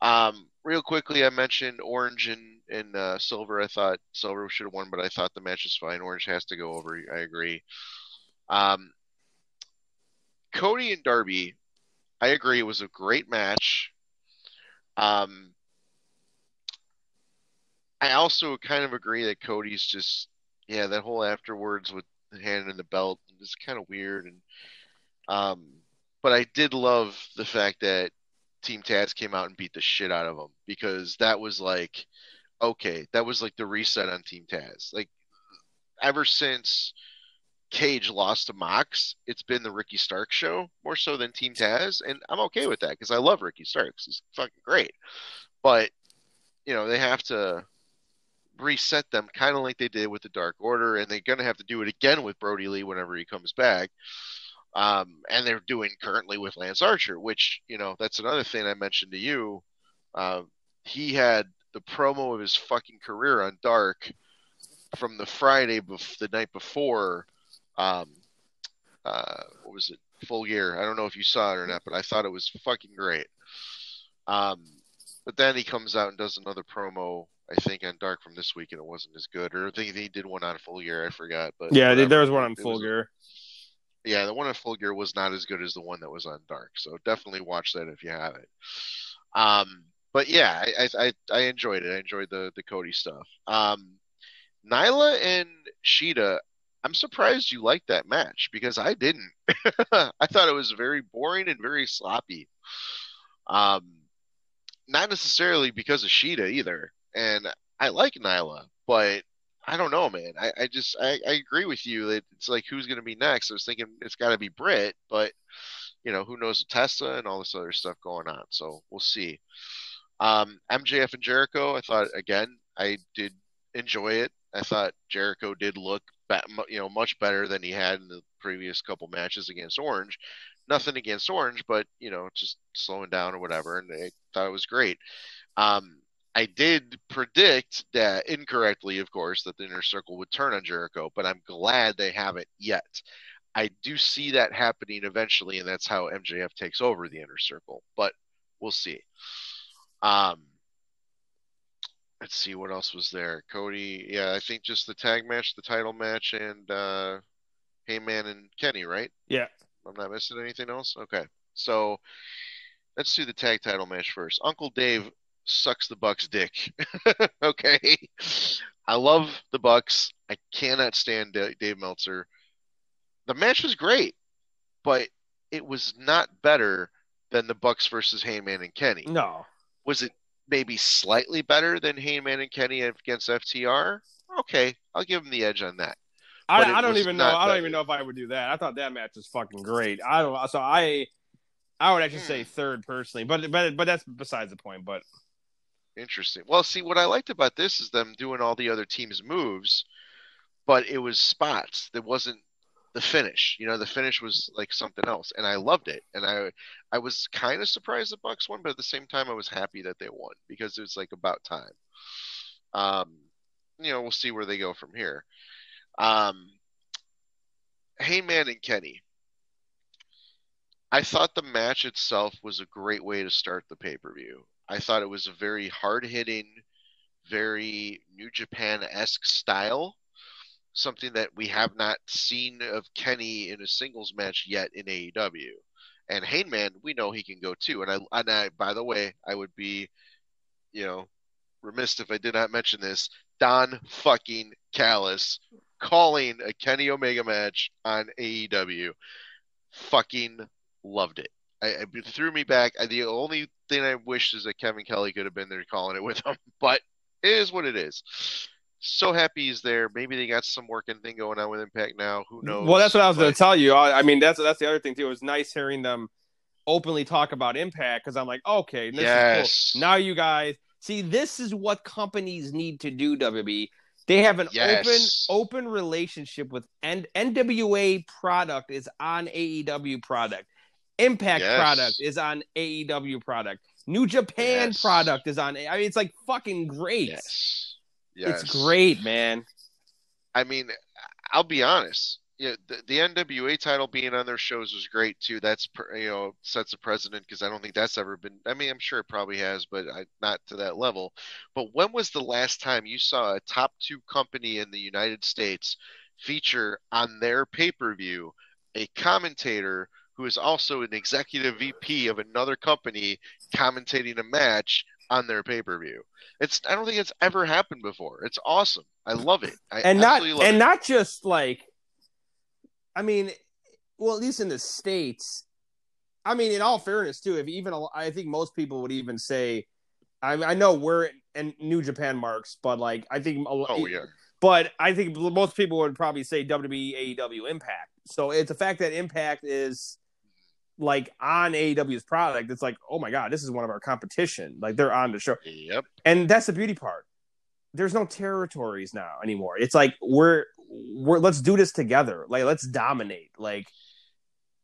Um, real quickly, I mentioned Orange and, and uh, Silver. I thought Silver should have won, but I thought the match was fine. Orange has to go over. I agree. Um, Cody and Darby, I agree, it was a great match. Um, I also kind of agree that Cody's just, yeah, that whole afterwards with the hand in the belt is kind of weird. And, um, but I did love the fact that Team Taz came out and beat the shit out of them because that was like, okay, that was like the reset on Team Taz. Like, ever since Cage lost to Mox, it's been the Ricky Stark show more so than Team Taz, and I'm okay with that because I love Ricky Starks. He's fucking great, but you know they have to reset them kind of like they did with the Dark Order, and they're gonna have to do it again with Brodie Lee whenever he comes back. Um, and they're doing currently with Lance Archer, which you know that's another thing I mentioned to you. Uh, he had the promo of his fucking career on Dark from the Friday bef- the night before um, uh, what was it? Full Gear. I don't know if you saw it or not, but I thought it was fucking great. Um, but then he comes out and does another promo. I think on Dark from this week, and it wasn't as good. Or I think he did one on Full Gear. I forgot, but yeah, whatever. there was one on Full was, Gear. Yeah, the one on Full Gear was not as good as the one that was on Dark. So definitely watch that if you have it. Um, but yeah, I, I I enjoyed it. I enjoyed the the Cody stuff. Um, Nyla and Shida, I'm surprised you liked that match because I didn't. I thought it was very boring and very sloppy. Um, not necessarily because of Shida either. And I like Nyla, but I don't know, man. I, I just I, I agree with you that it's like who's gonna be next. I was thinking it's gotta be Britt, but you know, who knows Tessa and all this other stuff going on. So we'll see. Um, MJF and Jericho, I thought again, I did enjoy it. I thought Jericho did look you know, much better than he had in the previous couple matches against Orange. Nothing against Orange, but you know, just slowing down or whatever, and I thought it was great. Um, I did predict that incorrectly, of course, that the inner circle would turn on Jericho, but I'm glad they haven't yet. I do see that happening eventually, and that's how MJF takes over the inner circle. But we'll see. Um, let's see what else was there. Cody, yeah, I think just the tag match, the title match, and uh, Hangman and Kenny, right? Yeah. I'm not missing anything else. Okay, so let's do the tag title match first. Uncle Dave sucks the Bucks' dick. okay, I love the Bucks. I cannot stand Dave Meltzer. The match was great, but it was not better than the Bucks versus Hangman and Kenny. No. Was it maybe slightly better than Hangman and Kenny against FTR? Okay, I'll give him the edge on that. I, I don't even know. I don't even know if I would do that. I thought that match was fucking great. I don't. So I, I would actually hmm. say third personally, but but but that's besides the point. But interesting. Well, see, what I liked about this is them doing all the other teams' moves, but it was spots. That wasn't the finish. You know, the finish was like something else, and I loved it. And I I was kind of surprised the Bucks won, but at the same time, I was happy that they won because it was like about time. Um, you know, we'll see where they go from here. Um, Hangman and Kenny. I thought the match itself was a great way to start the pay per view. I thought it was a very hard hitting, very New Japan esque style, something that we have not seen of Kenny in a singles match yet in AEW. And Hangman, we know he can go too. And I, and I, by the way, I would be, you know, remiss if I did not mention this. Don fucking Callis calling a Kenny Omega match on AEW. Fucking loved it. I, it threw me back. I, the only thing I wish is that Kevin Kelly could have been there calling it with him, but it is what it is. So happy he's there. Maybe they got some working thing going on with Impact now. Who knows? Well, that's what I was going to tell you. I, I, mean, that's that's the other thing too. It was nice hearing them openly talk about Impact because I'm like, okay, yes. Cool. Now you guys see, this is what companies need to do. WB they have an yes. open open relationship with N- NWA product is on AEW product. Impact yes. product is on AEW product. New Japan yes. product is on. I mean, it's like fucking great. Yes. Yes. It's great, man. I mean, I'll be honest yeah, the, the, NWA title being on their shows was great too. That's you know sets a precedent because I don't think that's ever been. I mean, I'm sure it probably has, but I, not to that level. But when was the last time you saw a top two company in the United States feature on their pay per view a commentator who is also an executive VP of another company commentating a match on their pay per view? It's I don't think it's ever happened before. It's awesome. I love it. I and not and it. not just like I mean, well, at least in the states. I mean, in all fairness, too, if even I think most people would even say, I, I know we're in New Japan marks, but like I think, oh yeah, but I think most people would probably say WWE, AEW, Impact. So it's the fact that Impact is like on AEW's product. It's like, oh my god, this is one of our competition. Like they're on the show. Yep. And that's the beauty part. There's no territories now anymore. It's like we're we're let's do this together. Like let's dominate. Like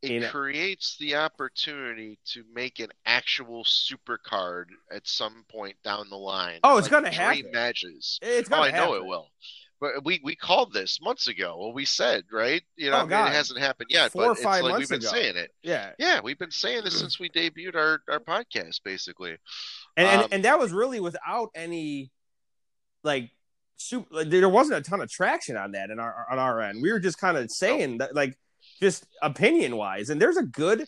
it know. creates the opportunity to make an actual super card at some point down the line. Oh, it's like gonna happen. Matches. It's oh, gonna oh, I happen. know it will. But we, we called this months ago. Well, we said right. You know, oh, I mean, it hasn't happened yet, Four but or five like months we've been ago. saying it. Yeah, yeah, we've been saying this since we debuted our, our podcast, basically. And, um, and and that was really without any like super, there wasn't a ton of traction on that in our on our end. We were just kind of saying that, like, just opinion wise. And there's a good,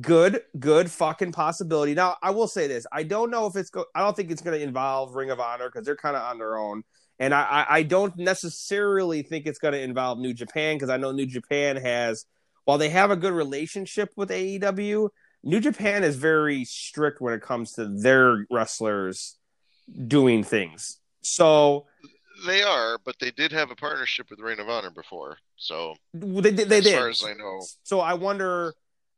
good, good fucking possibility. Now, I will say this: I don't know if it's go. I don't think it's going to involve Ring of Honor because they're kind of on their own. And I, I, don't necessarily think it's going to involve New Japan because I know New Japan has, while they have a good relationship with AEW, New Japan is very strict when it comes to their wrestlers doing things. So they are, but they did have a partnership with Ring of Honor before, so they did. They as did. far as I know. So I wonder.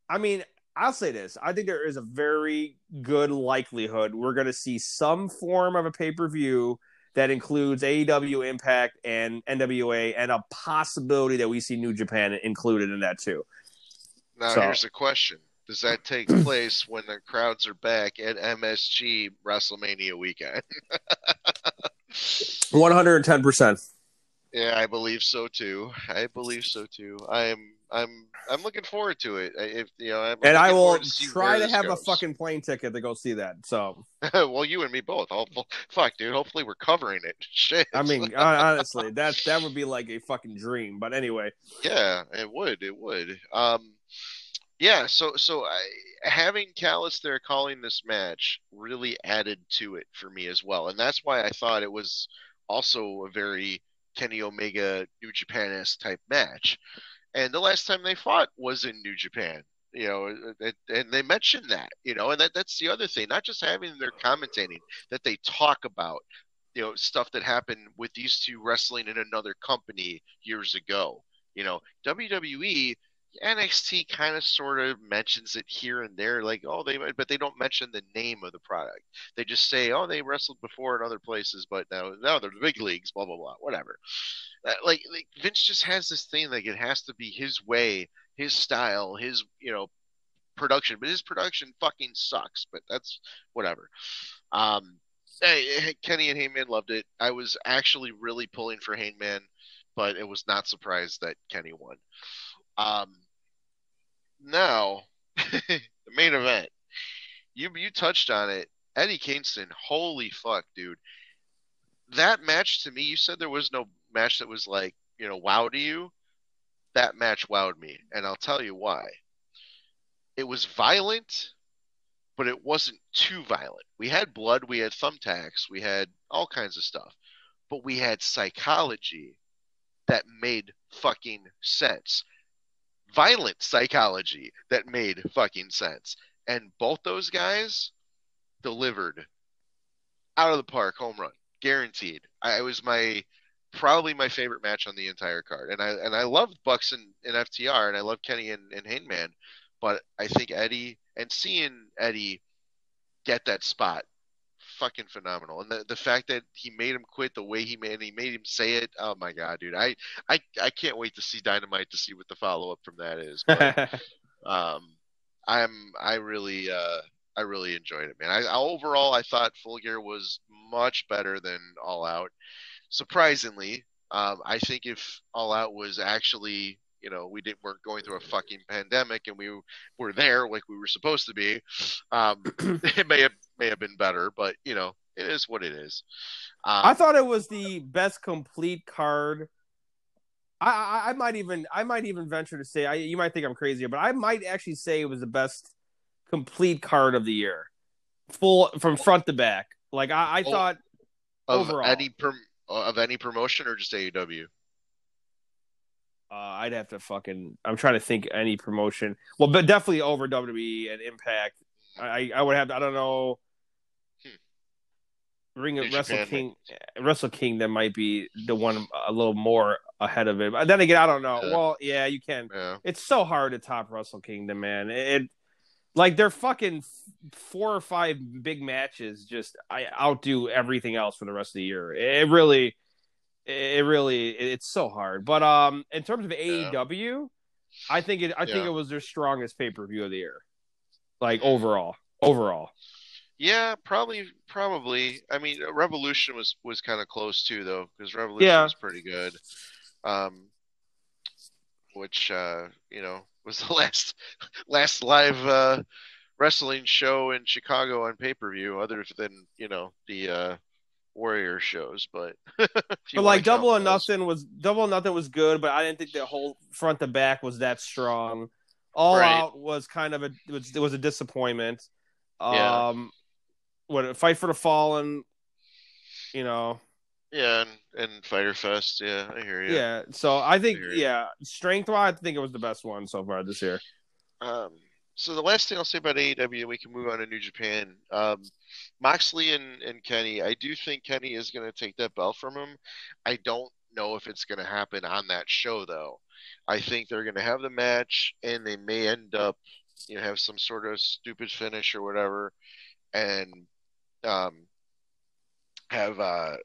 I mean, I'll say this: I think there is a very good likelihood we're going to see some form of a pay per view that includes AEW Impact and NWA, and a possibility that we see New Japan included in that too. Now, so. here's the question: Does that take place when the crowds are back at MSG WrestleMania weekend? One hundred and ten percent. Yeah, I believe so too. I believe so too. I am I'm I'm looking forward to it. If you know, I'm and I will to try to have a fucking plane ticket to go see that. So well, you and me both. Oh, fuck, dude. Hopefully, we're covering it. Shit. I mean, honestly, that that would be like a fucking dream. But anyway, Yeah, it would. It would. Um, yeah. So, so I, having Callis there calling this match really added to it for me as well, and that's why I thought it was also a very Kenny Omega New Japan type match. And the last time they fought was in New Japan. You know, uh, and they mentioned that. You know, and that that's the other thing. Not just having their commentating, that they talk about. You know, stuff that happened with these two wrestling in another company years ago. You know, WWE, NXT kind of sort of mentions it here and there, like, oh, they, but they don't mention the name of the product. They just say, oh, they wrestled before in other places, but now, now they're the big leagues, blah, blah, blah, whatever. Uh, like, like, Vince just has this thing, like, it has to be his way, his style, his, you know, production, but his production fucking sucks, but that's whatever. Um, hey, Kenny and Hangman loved it. I was actually really pulling for Hangman, but it was not surprised that Kenny won. Um, now, the main event. You you touched on it. Eddie Kingston, holy fuck, dude. That match to me, you said there was no match that was like, you know, wow to you. That match wowed me, and I'll tell you why. It was violent, but it wasn't too violent. We had blood, we had thumbtacks, we had all kinds of stuff, but we had psychology that made fucking sense. Violent psychology that made fucking sense. And both those guys delivered out of the park home run, guaranteed. I it was my probably my favorite match on the entire card, and I and I loved Bucks and, and FTR, and I love Kenny and, and Hangman, but I think Eddie and seeing Eddie get that spot fucking phenomenal. And the, the fact that he made him quit the way he made he made him say it oh my god dude. I, I i can't wait to see dynamite to see what the follow-up from that is. But, um i'm i really uh i really enjoyed it man. I, I overall i thought full gear was much better than all out. Surprisingly um i think if all out was actually you know we didn't weren't going through a fucking pandemic and we were there like we were supposed to be um it may have may have been better but you know it is what it is um, I thought it was the best complete card. I, I, I might even I might even venture to say I, you might think I'm crazy, but I might actually say it was the best complete card of the year, full from front to back. Like I, I thought of overall. any prom- of any promotion or just AEW Uh, I'd have to fucking. I'm trying to think any promotion. Well, but definitely over WWE and Impact. I I would have. I don't know. Ring of New Wrestle Japan. King, Wrestle Kingdom might be the one a little more ahead of it. But then again, I don't know. Yeah. Well, yeah, you can. yeah It's so hard to top Wrestle Kingdom, man. It like they're fucking four or five big matches. Just I outdo everything else for the rest of the year. It really, it really, it's so hard. But um, in terms of AEW, I think it. I think it was their strongest pay per view of the year. Like overall, overall. Yeah probably probably i mean revolution was was kind of close too though because revolution Yeah. was pretty good um which uh you know was the last last live uh wrestling show in chicago on pay-per-view other than you know the uh warrior shows but But like double or nothing was double or nothing was good, but I didn't think the whole front to back was that strong. All Right. out was kind of a was it was a disappointment. Yeah. Um, what fight for the fallen, you know, yeah and, and Fyter Fest yeah i hear you yeah. So I think Agreed. yeah, strength wise, I think it was the best one so far this year. Um, so the last thing I'll say about AEW, we can move on to New Japan. Um, Moxley and, and Kenny, I do think Kenny is going to take that belt from him. I don't know if it's going to happen on that show though. I think they're going to have the match, and they may end up, you know, have some sort of stupid finish or whatever, and um, have uh,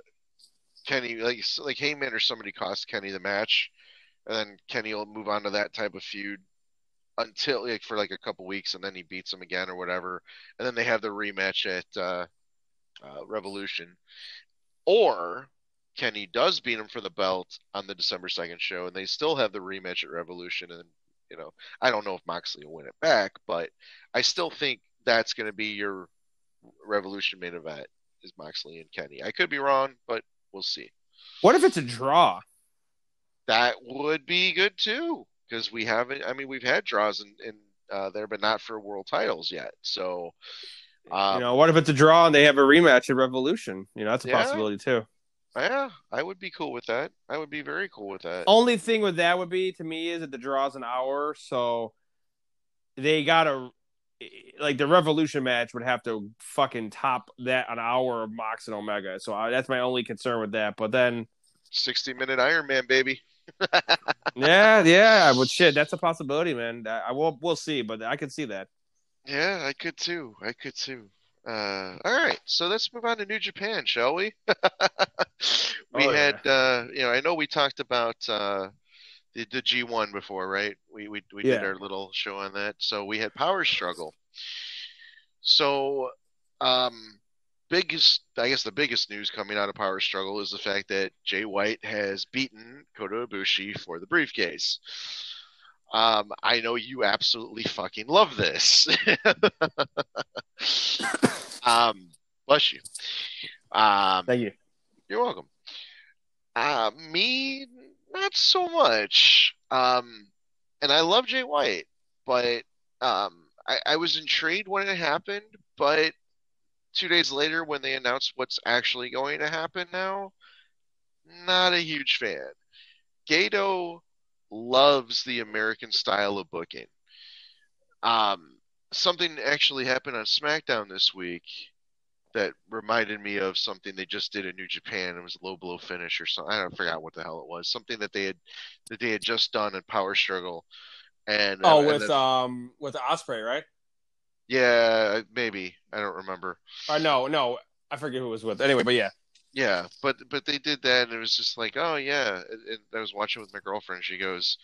Kenny like like Hangman or somebody cost Kenny the match, and then Kenny will move on to that type of feud until like for like a couple weeks, and then he beats him again or whatever, and then they have the rematch at uh, uh, Revolution, or Kenny does beat him for the belt on the December second show, and they still have the rematch at Revolution, and You know, I don't know if Moxley will win it back, but I still think that's going to be your Revolution main event is Moxley and Kenny. I could be wrong, but we'll see. What if it's a draw? That would be good too, because we haven't. I mean, we've had draws in, in uh, there, but not for world titles yet. So, um, you know, what if it's a draw and they have a rematch at Revolution? You know, that's a Yeah. possibility too. yeah, I would be cool with that. I would be very cool with that. Only thing with that would be to me is that the draw's an hour, so they gotta like the Revolution match would have to fucking top that an hour of Mox and Omega. So I, that's my only concern with that. But then, Sixty minute Iron Man, baby. yeah, yeah, but shit, that's a possibility, man. I, I will, we'll see, but I can see that. Yeah, I could too. I could too. Uh, all right, so let's move on to New Japan, shall we? we Oh, had, uh, you know, I know we talked about uh, the the G1 before, right? We we we did our little show on that. So we had Power Struggle. So, um, biggest, I guess the biggest news coming out of Power Struggle is the fact that Jay White has beaten Kota Ibushi for the briefcase. Um, I know you absolutely fucking love this. um, bless you. Um, Thank you. you're welcome. Uh, me, not so much. Um, and I love Jay White, but um, I, I was intrigued when it happened. But two days later, when they announced what's actually going to happen now, not a huge fan. Gedo loves the American style of booking. Um, something actually happened on SmackDown this week that reminded me of something they just did in New Japan. It was a low blow finish or something. I don't forgot what the hell it was. Something that they had that they had just done in Power Struggle. And Oh, and with then- um with Osprey, right? yeah, maybe I don't remember. Or no, no, I forget who it was with. Anyway, but yeah, Yeah, but but they did that, and it was just like, oh yeah. And I was watching with my girlfriend. She goes,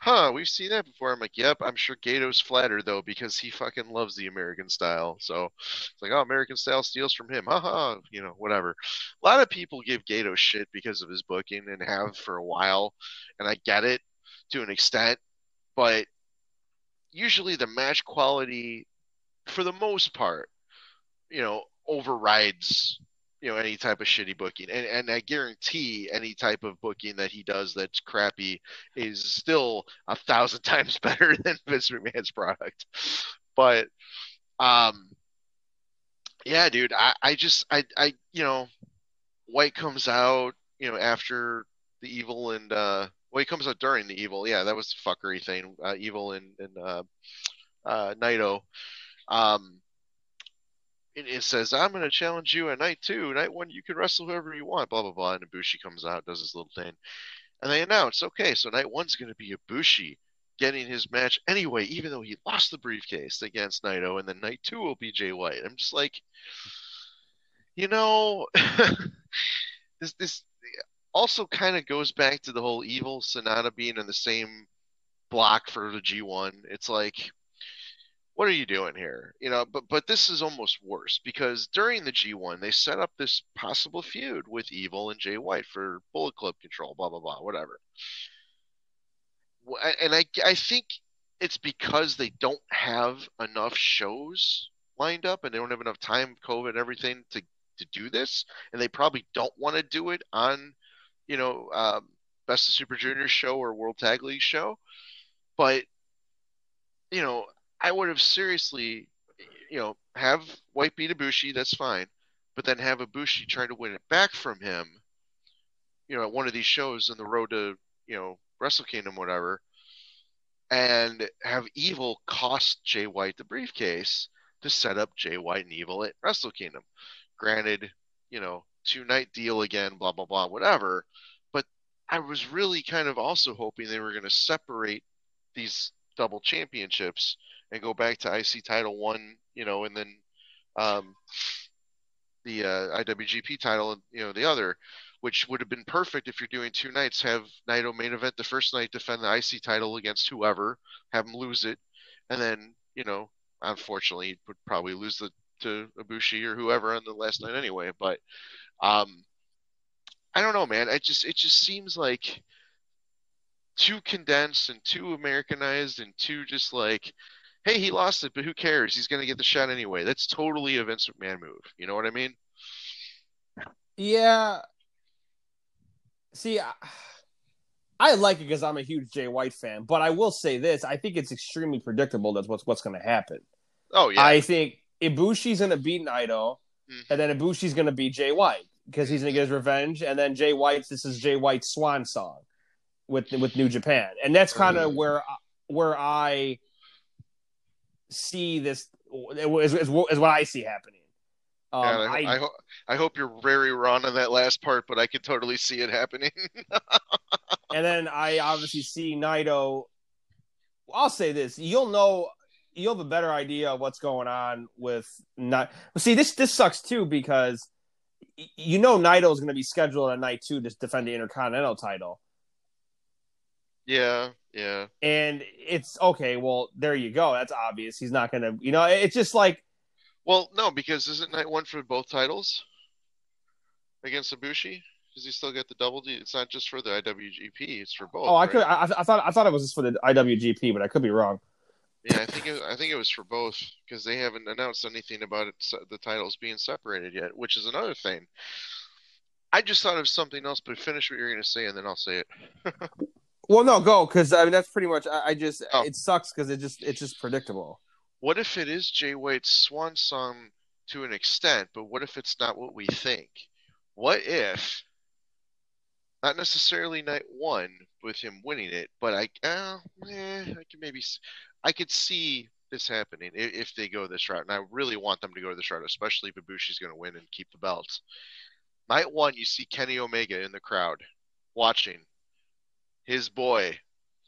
"Huh, we've seen that before." I'm like, "Yep." I'm sure Gedo's flattered though because he fucking loves the American style. So it's like, oh, American style steals from him. Haha, you know, whatever. A lot of people give Gedo shit because of his booking and have for a while, and I get it to an extent, but usually the match quality, for the most part, you know, overrides you know any type of shitty booking. And and I guarantee any type of booking that he does that's crappy is still a thousand times better than Vince McMahon's product. But um yeah dude I I just I I you know White comes out you know after the evil and uh well he comes out during the evil. Yeah that was the fuckery thing uh, evil and and uh uh Naito. Um it, it says, I'm going to challenge you at night two. Night one, you can wrestle whoever you want, blah, blah, blah. And Ibushi comes out, does his little thing. And they announce, okay, so night one's going to be Ibushi getting his match anyway, even though he lost the briefcase against Naito. And then night two will be Jay White. I'm just like, you know, this, this also kind of goes back to the whole evil Sonata being in the same block for the G1. It's like, what are you doing here? You know, but but this is almost worse because during the G1 they set up this possible feud with Evil and Jay White for Bullet Club control, blah blah blah, whatever. And I I think it's because they don't have enough shows lined up and they don't have enough time, COVID, and everything to to do this, and they probably don't want to do it on, you know, um, Best of Super Juniors show or World Tag League show, but you know, I would have seriously, you know, have White beat Ibushi, that's fine, but then have Ibushi try to win it back from him, you know, at one of these shows in the road to, you know, Wrestle Kingdom, whatever, and have Evil cost Jay White the briefcase to set up Jay White and Evil at Wrestle Kingdom. Granted, you know, two night deal again, blah blah blah, whatever. But I was really kind of also hoping they were going to separate these double championships and go back to IC title one, you know, and then um, the uh, IWGP title, and you know, the other, which would have been perfect if you're doing two nights. Have Naito main event the first night, defend the IC title against whoever, have him lose it, and then you know, unfortunately, he would probably lose the to Ibushi or whoever on the last night anyway. But um, I don't know, man. I just it just seems like too condensed and too Americanized and too just like, hey, he lost it, but who cares? He's going to get the shot anyway. That's totally a Vince McMahon move. You know what I mean? Yeah. See, I, I like it because I'm a huge Jay White fan, but I will say this: I think it's extremely predictable that's what's what's going to happen. Oh yeah. I think Ibushi's going to beat Naito, Mhm. and then Ibushi's going to beat Jay White because he's going to get his revenge, and then Jay White's this is Jay White's swan song with with New Japan, and that's kind of where where I see this is, is, is what I see happening. Um, Yeah, I, I, I, ho- I hope you're very wrong on that last part, but I could totally see it happening. and then I obviously see Naito. I'll say this: you'll know, you'll have a better idea of what's going on with not. Well, see, this this sucks too because you know Naito is going to be scheduled on night two to defend the Intercontinental title, yeah, yeah. and it's okay. Well, there you go. That's obvious. He's not going to. You know, it's just like Well, no, because isn't night one for both titles against Ibushi? Does he still get the double D? It's not just for the IWGP; it's for both. oh, I right? could. I, I thought I thought it was just for the IWGP, but I could be wrong. Yeah, I think it, I think it was for both because they haven't announced anything about it, the titles being separated yet, which is another thing. I just thought of something else, but finish what you're going to say, and then I'll say it. Well, no, go because I mean that's pretty much. I, I just Oh. it sucks because it just it's just predictable. What if it is Jay White's swan song to an extent, but what if it's not what we think? What if, not necessarily night one with him winning it, but I, uh, eh, I can maybe, I could see this happening if, if they go this route, and I really want them to go this route, especially if Ibushi's going to win and keep the belts. Night one, you see Kenny Omega in the crowd watching his boy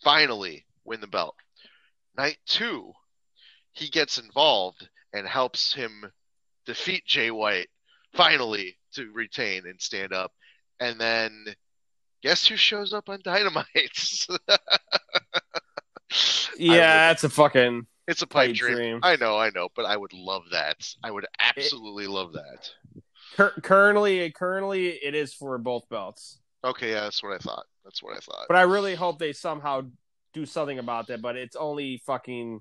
finally win the belt. Night two, he gets involved and helps him defeat Jay White finally to retain and stand up. And then guess who shows up on Dynamite? Yeah, that's a fucking it's a pipe dream. dream. I know, I know, but I would love that. I would absolutely love that. Cur- currently, currently it is for both belts. Okay, yeah, that's what I thought. That's what I thought. But I really hope they somehow do something about that. But it's only fucking.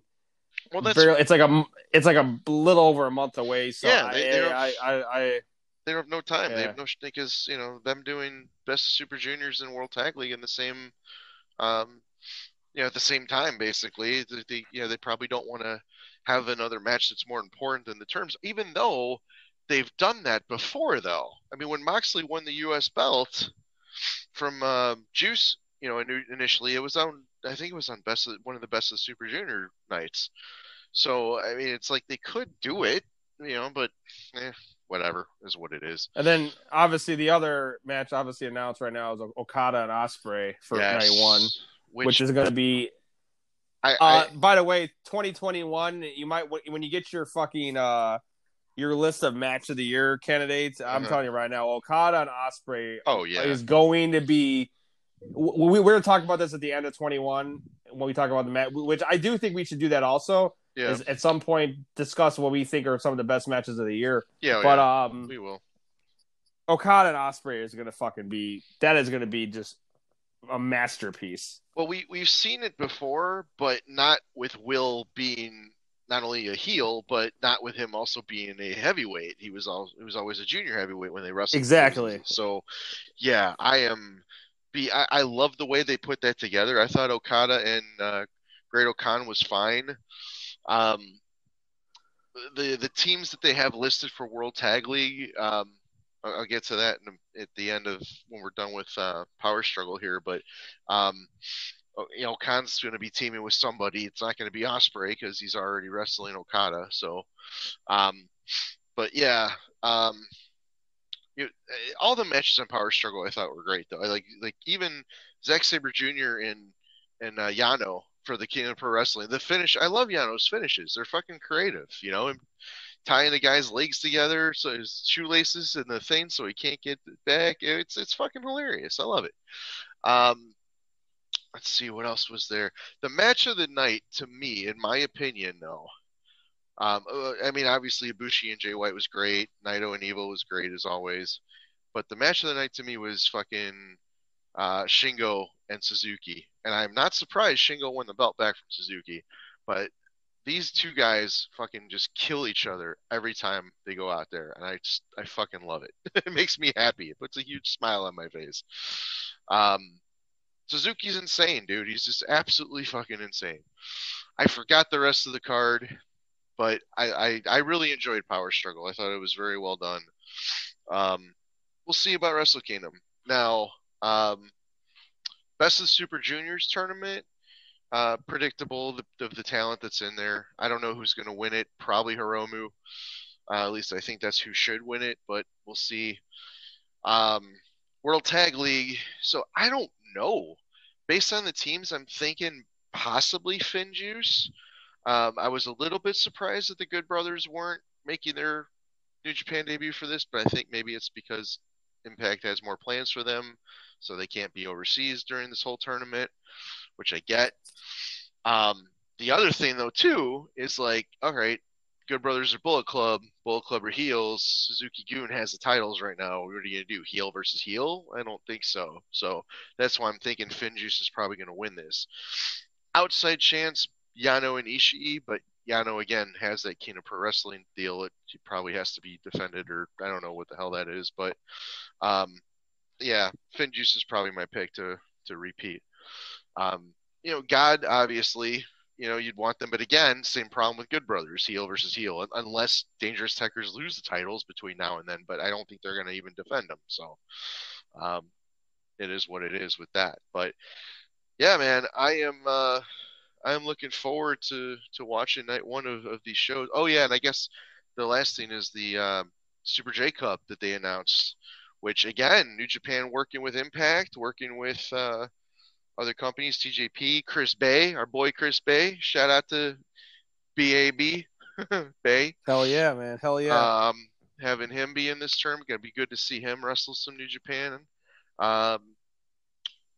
Well, that's barely, it's like a it's like a little over a month away. So Yeah, I, they- they don't- I, I, I, they don't have no time. They have no because you know them doing best of Super Juniors and World Tag League in the same, um, you know, at the same time. Basically, they, they you know they probably don't want to have another match that's more important than the terms, even though they've done that before. Though I mean, when Moxley won the U.S. belt from uh, Juice, you know, initially it was on I think it was on best of, one of the best of Super Junior nights. So I mean, it's like they could do it, you know, but eh, whatever is what it is. and then obviously the other match obviously announced right now is Okada and Osprey for night one, which, which, is going to be. I, Uh, I by the way, 2021. You might when you get your fucking uh your list of match of the year candidates. I'm Uh-huh. telling you right now, Okada and Osprey oh yeah, is going to be. We, we we're going about this at the end of 21 when we talk about the match, which I do think we should do that also. yeah, Is at some point discuss what we think are some of the best matches of the year. yeah, but yeah. um, we will. Okada and Osprey is going to fucking be that is going to be just a masterpiece. Well, we we've seen it before, but not with Will being not only a heel, but not with him also being a heavyweight. He was all he was always a junior heavyweight when they wrestled. Exactly. So, yeah, I am. Be I, I love the way they put that together. I thought Okada and uh, Great O'Khan was fine. Um, the the teams that they have listed for World Tag League, um, I'll, get to that in, at the end of when we're done with uh, Power Struggle here. But um, you know, Khan's going to be teaming with somebody. It's not going to be Osprey because he's already wrestling Okada. So, um, but yeah, um, you, eh, all the matches on Power Struggle I thought were great though. I like like even Zack Sabre Jr. and and uh, Yano for the King of Pro Wrestling. The finish, I love Yano's finishes. They're fucking creative, you know. And tying the guy's legs together so his shoelaces and the thing so he can't get back. It's it's fucking hilarious. I love it. Um, let's see what else was there. The match of the night, to me, in my opinion, though. Um, uh, I mean, obviously, Ibushi and Jay White was great. Naito and Evil was great as always. But the match of the night to me was fucking uh, Shingo and Suzuki. And I'm not surprised Shingo won the belt back from Suzuki, but these two guys fucking just kill each other every time they go out there, and I just I fucking love it. it makes me happy. It puts a huge smile on my face. Um, Suzuki's insane, dude. He's just absolutely fucking insane. I forgot the rest of the card, but I I, I really enjoyed Power Struggle. I thought it was very well done. Um, we'll see about Wrestle Kingdom now. Um, Best of Super Juniors tournament uh, predictable of the, the, talent that's in there. I don't know who's going to win it. Probably Hiromu. Uh, at least I think that's who should win it, but we'll see. Um, World Tag League. So I don't know. Based on the teams, I'm thinking possibly Finjuice. Um, I was a little bit surprised that the Good Brothers weren't making their New Japan debut for this, but I think maybe it's because Impact has more plans for them, so they can't be overseas during this whole tournament which I get. Um, the other thing though too is like, all right, Good Brothers or Bullet Club, Bullet Club or heels. Suzuki Gun has the titles right now. What are you gonna do? Heel versus heel? I don't think so. So that's why I'm thinking Finjuice is probably gonna win this. Outside chance, Yano and Ishii, but Yano again has that King of Pro Wrestling deal. It probably has to be defended, or I don't know what the hell that is, but um, yeah, Finjuice is probably my pick to to repeat. Um, you know, God, obviously, you know, you'd want them, but again, same problem with Good Brothers, heel versus heel, unless Dangerous Tekkers lose the titles between now and then. But I don't think they're going to even defend them. So, um, it is what it is with that. But yeah, man, I am. Uh, I am looking forward to to watching night one of, of these shows. Oh yeah, and I guess the last thing is the um, Super J Cup that they announced, which again, New Japan working with Impact, working with uh, other companies, TJP, Chris Bey, our boy Chris Bey. Shout out to BAB Bay. Hell yeah, man. Hell yeah. Um, having him be in this term, gonna be good to see him wrestle some New Japan. Um,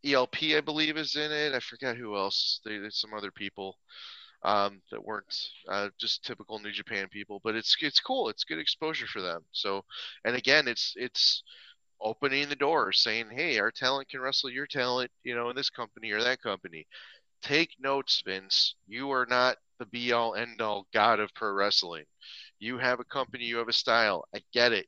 ELP, I believe, is in it. I forget who else. there's some other people um, that weren't uh, just typical New Japan people, but it's it's cool. It's good exposure for them. So, and again, it's it's opening the door, saying, "Hey, our talent can wrestle your talent, you know, in this company or that company." Take notes, Vince. You are not the be all end all god of pro wrestling. You have a company, you have a style. I get it,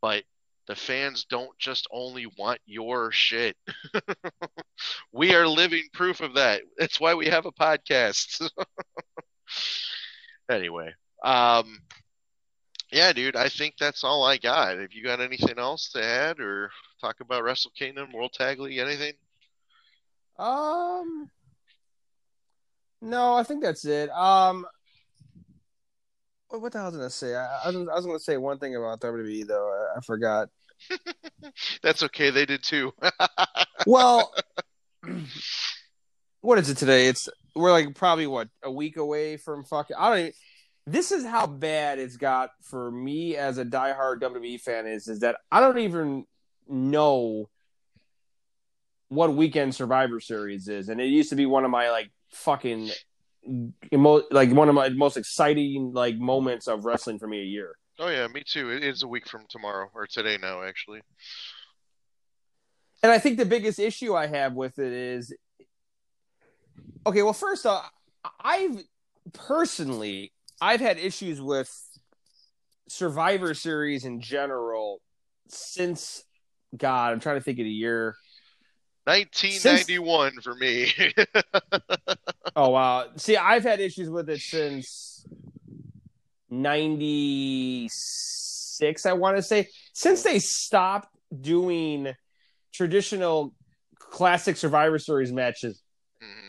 but the fans don't just only want your shit. we are living proof of that. That's why we have a podcast. anyway, um, yeah, dude, I think that's all I got. Have you got anything else to add or talk about Wrestle Kingdom, World Tag League, anything? Um, no, I think that's it. Um, what the hell was I gonna say? I, I, was, I was gonna say one thing about WWE though. I, I forgot. that's okay. They did too. well, what is it today? It's we're like probably what a week away from fucking. I don't even this is how bad it's got for me as a diehard WWE fan is is that I don't even know what weekend Survivor Series is, and it used to be one of my like fucking like one of my most exciting like moments of wrestling for me a year. Oh yeah, me too. It is a week from tomorrow or today now, actually. And I think the biggest issue I have with it is, okay, well, first off, I've personally I've had issues with Survivor Series in general since God, I'm trying to think of the year. 1991 since... for me. oh wow. See, I've had issues with it since 96 I want to say. Since they stopped doing traditional classic Survivor Series matches.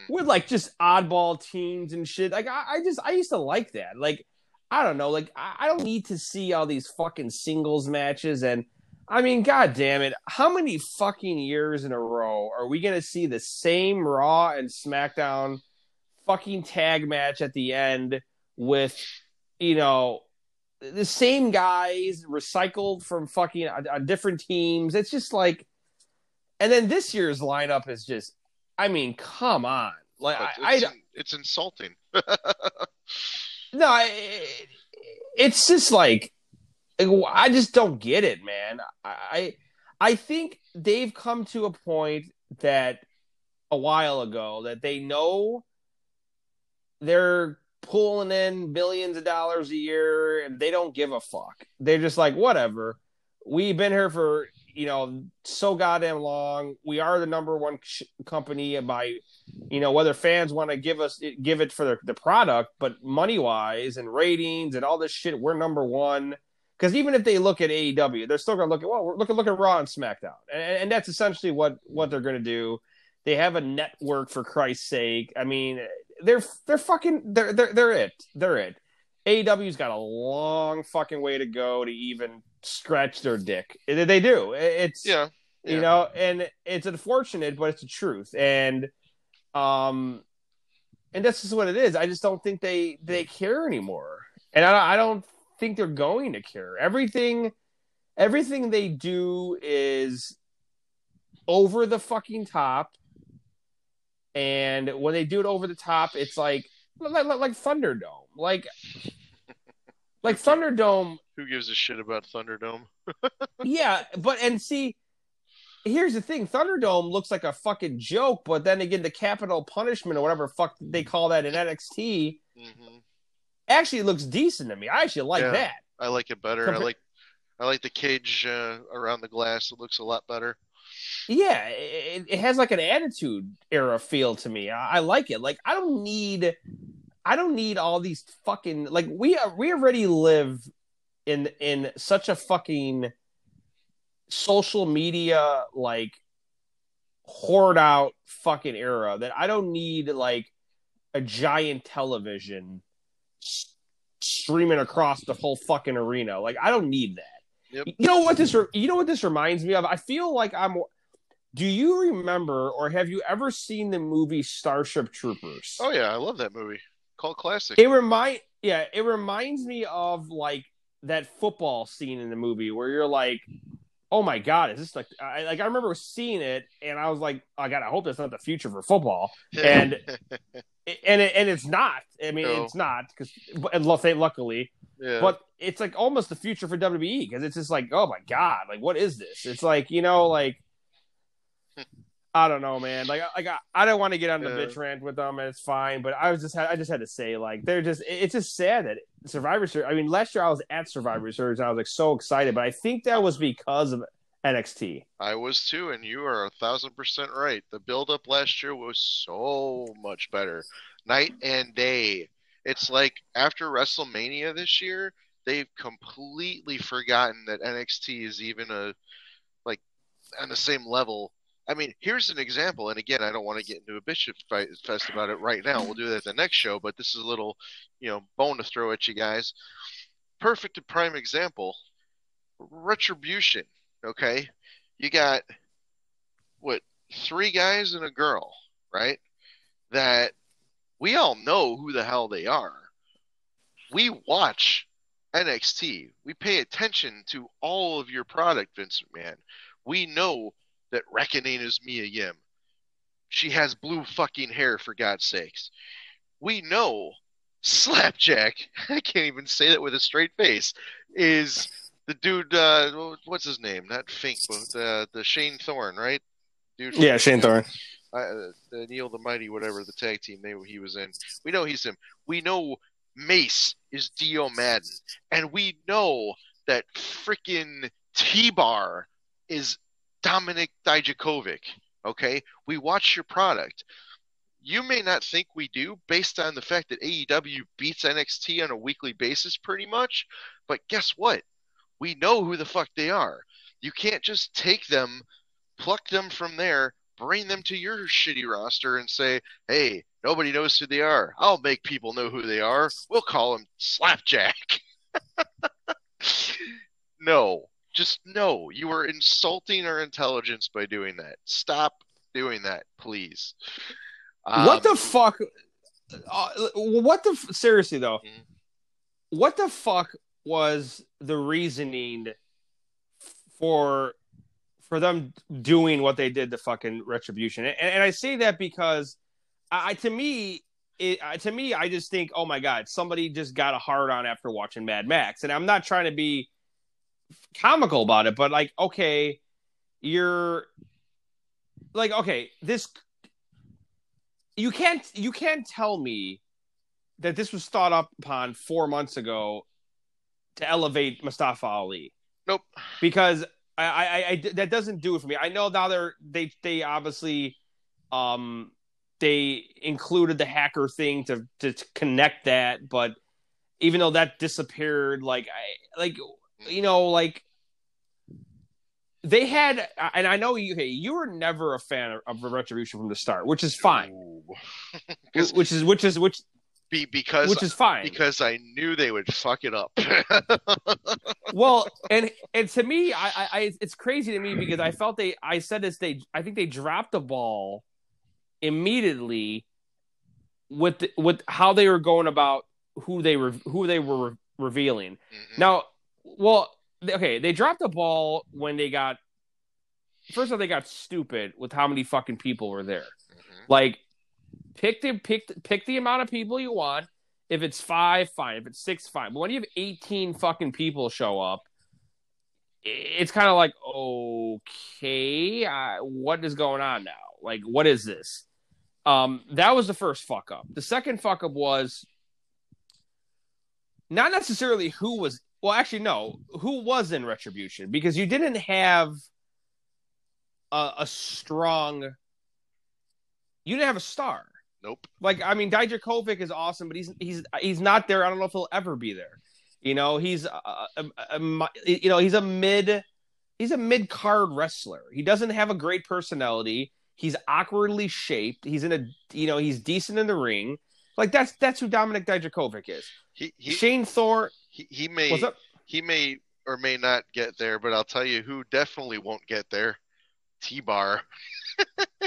With like just oddball teams and shit. Like I, I, just I used to like that. Like I don't know. Like I, I don't need to see all these fucking singles matches and. I mean, god damn it. How many fucking years in a row are we to see the same Raw and SmackDown fucking tag match at the end with, you know, the same guys recycled from fucking uh, uh different teams? It's just like, and then this year's lineup is just I mean, come on. Like it's, I, I, it's insulting. no, I, it's just like I just don't get it, man. I I think they've come to a point that a while ago that they know they're pulling in billions of dollars a year and they don't give a fuck. They're just like, whatever. We've been here for, you know, so goddamn long. We are the number one sh- company by, you know, whether fans want to give us give it for the, the product, but money wise and ratings and all this shit, we're number one. Because even if they look at AEW, they're still to look at well, look at look at Raw and SmackDown, and, and that's essentially what what they're to do. They have a network for Christ's sake. I mean, they're they're fucking they're they're they're it. They're it. AEW's got a long fucking way to go to even scratch their dick. They do. It's Yeah. you know, and it's unfortunate, but it's the truth. And um, and that's just what it is. I just don't think they they care anymore, and I I don't think they're going to care. Everything everything they do is over the fucking top. And when they do it over the top, it's like, like, like Thunderdome, like like Thunderdome. Who gives a shit about Thunderdome? Yeah, but and see, here's the thing: Thunderdome looks like a fucking joke, but then again, the capital punishment or whatever fuck they call that in NXT hmm actually looks decent to me. I actually like Yeah. that. I like it better. I like I like the cage uh, around the glass. It looks a lot better. Yeah, it, it has like an attitude era feel to me. I, I like it. Like I don't need, I don't need all these fucking like we are, we already live in in such a fucking social media like hoard out fucking era that I don't need like a giant television s- streaming across the whole fucking arena. Like I don't need that. Yep. You know what this? re- You know what this reminds me of? I feel like I'm. Do you remember, or have you ever seen the movie Starship Troopers? Oh yeah, I love that movie. Called classic. It remind yeah, it reminds me of like that football scene in the movie where you're like, oh my god, is this like I like I remember seeing it and I was like, oh god, I hope that's not the future for football. and- And it, and it's not. I mean, No. it's not because and lu- luckily, yeah. but it's like almost the future for WWE because it's just like, oh my god, like what is this? It's like you know, like I don't know, man. Like, I- like I, I don't want to get on the Yeah. bitch rant with them, and it's fine. But I was just, I just had to say, like, they're just, it's just sad that Survivor Series. I mean, last year I was at Survivor Series, and I was like so excited, but I think that was because of NXT. I was too, and you are a thousand percent right. The build up last year was so much better. Night and day. It's like after WrestleMania this year, they've completely forgotten that NXT is even a like on the same level. I mean, here's an example, and again, I don't want to get into a bishop fight fest about it right now. We'll do that at the next show, but this is a little, you know, bone to throw at you guys. Perfect and prime example. Retribution. Okay, you got what three guys and a girl, right? That we all know who the hell they are. We watch NXT. We pay attention to all of your product, Vince McMahon. We know that Reckoning is Mia Yim. She has blue fucking hair, for God's sakes. We know Slapjack, I can't even say that with a straight face, is the dude, uh, what's his name? Not Fink, but uh, the Shane Thorne, right? Dude, from- Thorne. uh, the Neil the Mighty, whatever the tag team they he was in. We know he's him. We know Mace is Dio Maddin, and we know that freaking T Bar is Dominic Dijakovic. Okay, we watch your product. You may not think we do, based on the fact that AEW beats NXT on a weekly basis, pretty much. But guess what? We know who the fuck they are. You can't just take them, pluck them from there, bring them to your shitty roster and say, hey, nobody knows who they are. I'll make people know who they are. We'll call them Slapjack. no, just no. You are insulting our intelligence by doing that. Stop doing that, please. what the Um, fuck? Uh, what the f- seriously though? Mhm. What the fuck was the reasoning for for them doing what they did to fucking retribution? And, and I say that because I, to me. It, to me, I just think, oh my god, somebody just got a hard on after watching Mad Max, and I'm not trying to be comical about it, but like, okay, you're like, okay, this you can't you can't tell me that this was thought up upon four months ago to elevate Mustafa Ali. Nope. Because I, I, I that doesn't do it for me. I know now they're they they obviously um they included the hacker thing to to, to connect that, but even though that disappeared, like I like you know like they had and I know you hey, you were never a fan of, of Retribution from the start, which is fine. which is which is which be because which is fine because I knew they would fuck it up. well, and and to me, I, I it's crazy to me because I felt they I said this they I think they dropped the ball immediately with the, with how they were going about who they were who they were re- revealing. Mm-hmm. Now, well, okay, they dropped the ball when they got first of all they got stupid with how many fucking people were there. Mm-hmm. Like pick the pick pick the amount of people you want. If it's five, fine. If it's six, fine. But when you have eighteen fucking people show up, it's kind of like okay, uh, what is going on now? Like, what is this? Um, that was the first fuck up. The second fuck up was not necessarily who was well, actually, no, who was in retribution because you didn't have a, a strong. You didn't have a star. Nope. Like I mean, Dijakovic is awesome, but he's he's he's not there. I don't know if he'll ever be there. You know, he's a, a, a, you know he's a mid he's a mid card wrestler. He doesn't have a great personality. He's awkwardly shaped. He's in a you know he's decent in the ring. Like that's that's who Dominic Dijakovic is. He, he Shane Thorne. He, he may he may or may not get there, but I'll tell you who definitely won't get there. T Bar.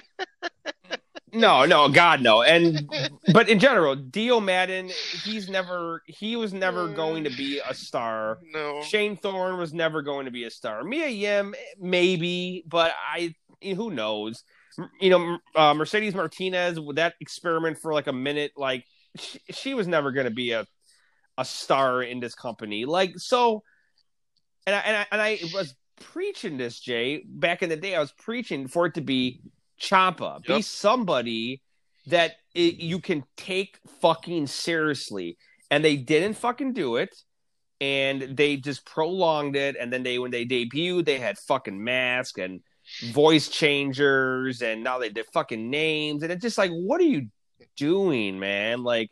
no, no, God, no. And but in general, Dio Maddin, he's never he was never going to be a star. No. Shane Thorne was never going to be a star. Mia Yim, maybe, but I who knows. You know, uh, Mercedes Martinez with that experiment for like a minute, like she, she was never going to be a a star in this company. Like so, and I, and I and I was preaching this, Jay, back in the day. I was preaching for it to be Ciampa, yep. be somebody that it, you can take fucking seriously, and they didn't fucking do it. And they just prolonged it, and then they when they debuted, they had fucking masks and voice changers, and now they did fucking names, and it's just like, what are you doing, man? Like,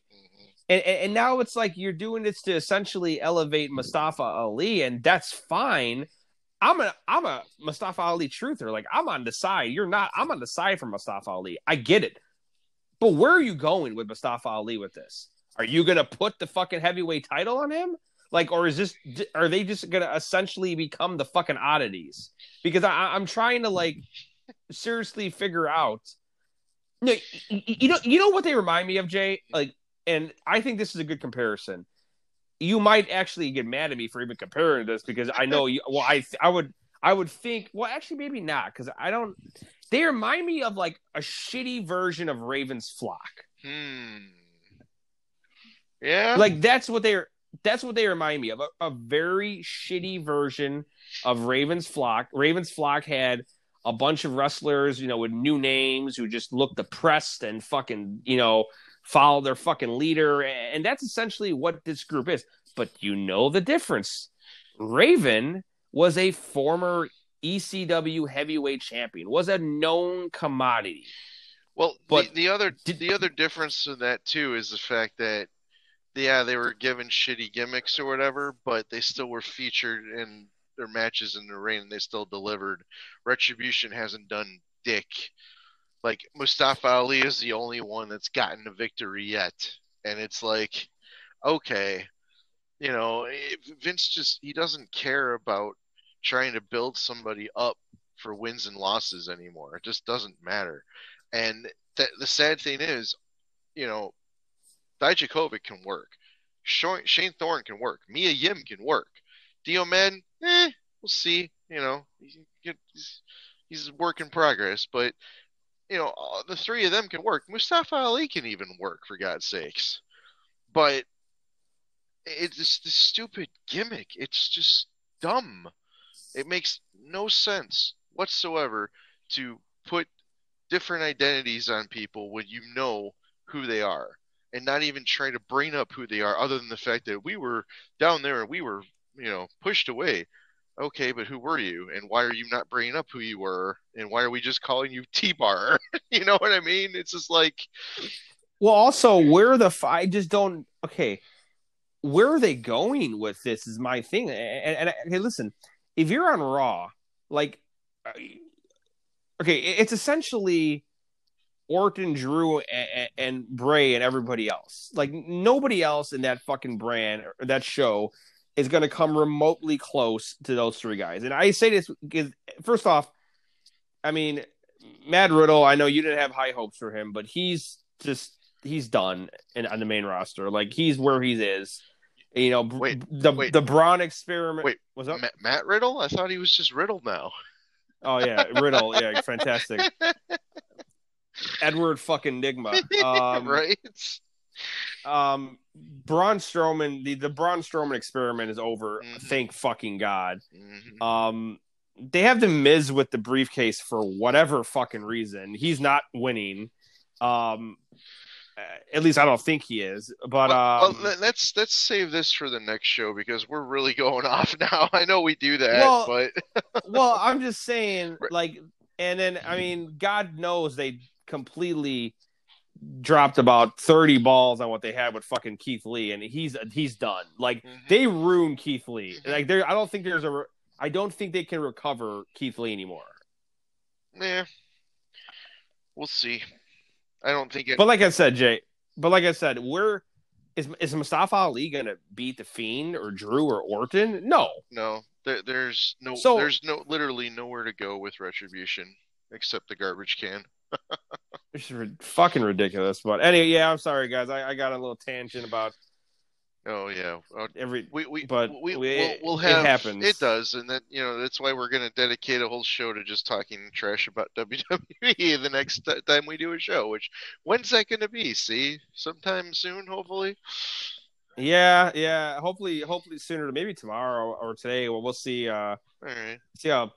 and, and now it's like you're doing this to essentially elevate Mustafa Ali, and that's fine. I'm a I'm a Mustafa Ali truther. Like I'm on the side. You're not. I'm on the side for Mustafa Ali. I get it. But where are you going with Mustafa Ali with this? Are you gonna put the fucking heavyweight title on him? Like, or is this? Are they just gonna essentially become the fucking oddities? Because I, I'm trying to like seriously figure out. No, you know, you know what they remind me of, Jay? Like and I think this is a good comparison. You might actually get mad at me for even comparing this because I know you. Well, I I would I would think. Well, actually, maybe not because I don't. They remind me of like a shitty version of Raven's Flock. Hmm. Yeah. Like that's what they're. That's what they remind me of. A, a very shitty version of Raven's Flock. Raven's Flock had a bunch of wrestlers, you know, with new names who just looked depressed and fucking, you know, follow their fucking leader. And that's essentially what this group is. But you know the difference. Raven was a former ECW heavyweight champion, was a known commodity. Well, but the, the other did, the other difference in that too is the fact that yeah, they were given shitty gimmicks or whatever, but they still were featured in their matches in the ring and they still delivered. Retribution hasn't done dick like Mustafa Ali is the only one that's gotten a victory yet, and it's like, okay, you know, Vince just he doesn't care about trying to build somebody up for wins and losses anymore. It just doesn't matter. And th- the sad thing is, you know, Dijakovic can work. Shane Thorne can work. Mia Yim can work. Dio Men, eh, we'll see. You know, he's, he's work in progress, but you know, uh, the three of them can work. Mustafa Ali can even work, for God's sakes. But it's this stupid gimmick. It's just dumb. It makes no sense whatsoever to put different identities on people when you know who they are and not even try to bring up who they are other than the fact that we were down there and we were you know pushed away okay but who were you and why are you not bringing up who you were and why are we just calling you t-bar you know what i mean it's just like Well, also, where the f- I just don't. Okay, where are they going with this? Is my thing. And, and, and hey, listen, if you're on Raw, like, uh, okay, it's essentially Orton, Drew, and, and Bray, and everybody else. Like nobody else in that fucking brand or that show is going to come remotely close to those three guys. And I say this because, first off, I mean, Matt Riddle. I know you didn't have high hopes for him, but he's just he's done in, on the main roster. Like he's where he is. You know, Wait, the wait. the Braun experiment. Wait, was that Ma- matt riddle i thought he was just riddle now Oh yeah, Riddle. Yeah, fantastic. Edward fucking Nygma. Um, right um, Braun Strowman. The the Braun Strowman experiment is over. Mhm. Thank fucking god. Mhm. Um, they have the Miz with the briefcase for whatever fucking reason. He's not winning. Um, at least I don't think he is. But well, um, well, let- let's let's save this for the next show because we're really going off now. I know we do that, Well, but well, I'm just saying, like, and then I mean, God knows they completely dropped about 30 balls on what they had with fucking Keith Lee, and he's he's done. Like Mhm. they ruined Keith Lee. Like there, I don't think there's a. I don't think they can recover Keith Lee anymore. yeah, we'll see. I don't think it. But like I said, Jay. But like I said, where is is Mustafa Ali gonna beat the Fiend or Drew or Orton? No. No, there, there's no, So- there's no, literally nowhere to go with retribution except the garbage can. It's fucking ridiculous. But anyway, yeah, I'm sorry, guys. I, I got a little tangent about Oh yeah, Uh, every. we we But we, we- we'll, we'll it have happens. It does, and that you know that's why we're gonna dedicate a whole show to just talking trash about WWE the next t- time we do a show. Which when's that gonna be? See, sometime soon, hopefully. Yeah, yeah. Hopefully, hopefully sooner. Maybe tomorrow or today. Well, we'll see. Uh, All right. see how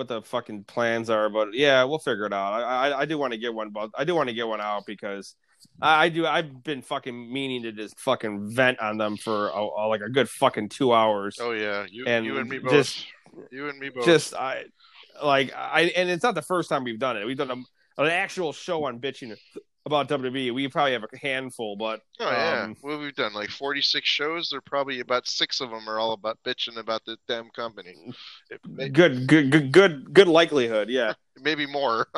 what the fucking plans are. But yeah, we'll figure it out. I I, I do want to get one, but I do want to get one out because I, I do. I've been fucking meaning to just fucking vent on them for a, a- like a good fucking two hours. Oh yeah, you And you and me both. just- you and me both. Just I like I and it's not the first time we've done it. We've done a, an actual show on bitching about WWE. We probably have a handful, but oh yeah. um, well, we've done like forty-six shows. There probably about six of them are all about bitching about the damn company. May, good, good, good, good, good likelihood. Yeah. maybe more.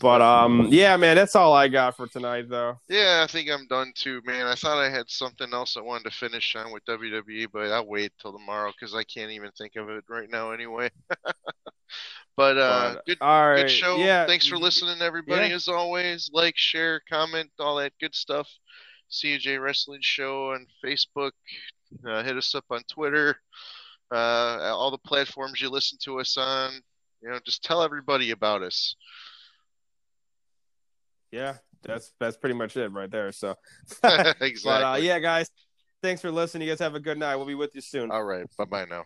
But um, yeah, man, that's all I got for tonight, though. Yeah, I think I'm done too, man. I thought I had something else I wanted to finish on with WWE, but I'll wait till tomorrow because I can't even think of it right now anyway. but uh, But, good, all right, good show. Yeah, Thanks for listening, everybody. Yeah. As always, like, share, comment, all that good stuff. CJ Wrestling Show on Facebook. Uh, hit us up on Twitter. Uh, all the platforms you listen to us on. You know, just tell everybody about us. Yeah, that's that's pretty much it right there. So, exactly. but uh, yeah, guys, thanks for listening. You guys have a good night. We'll be with you soon. All right. Bye bye now.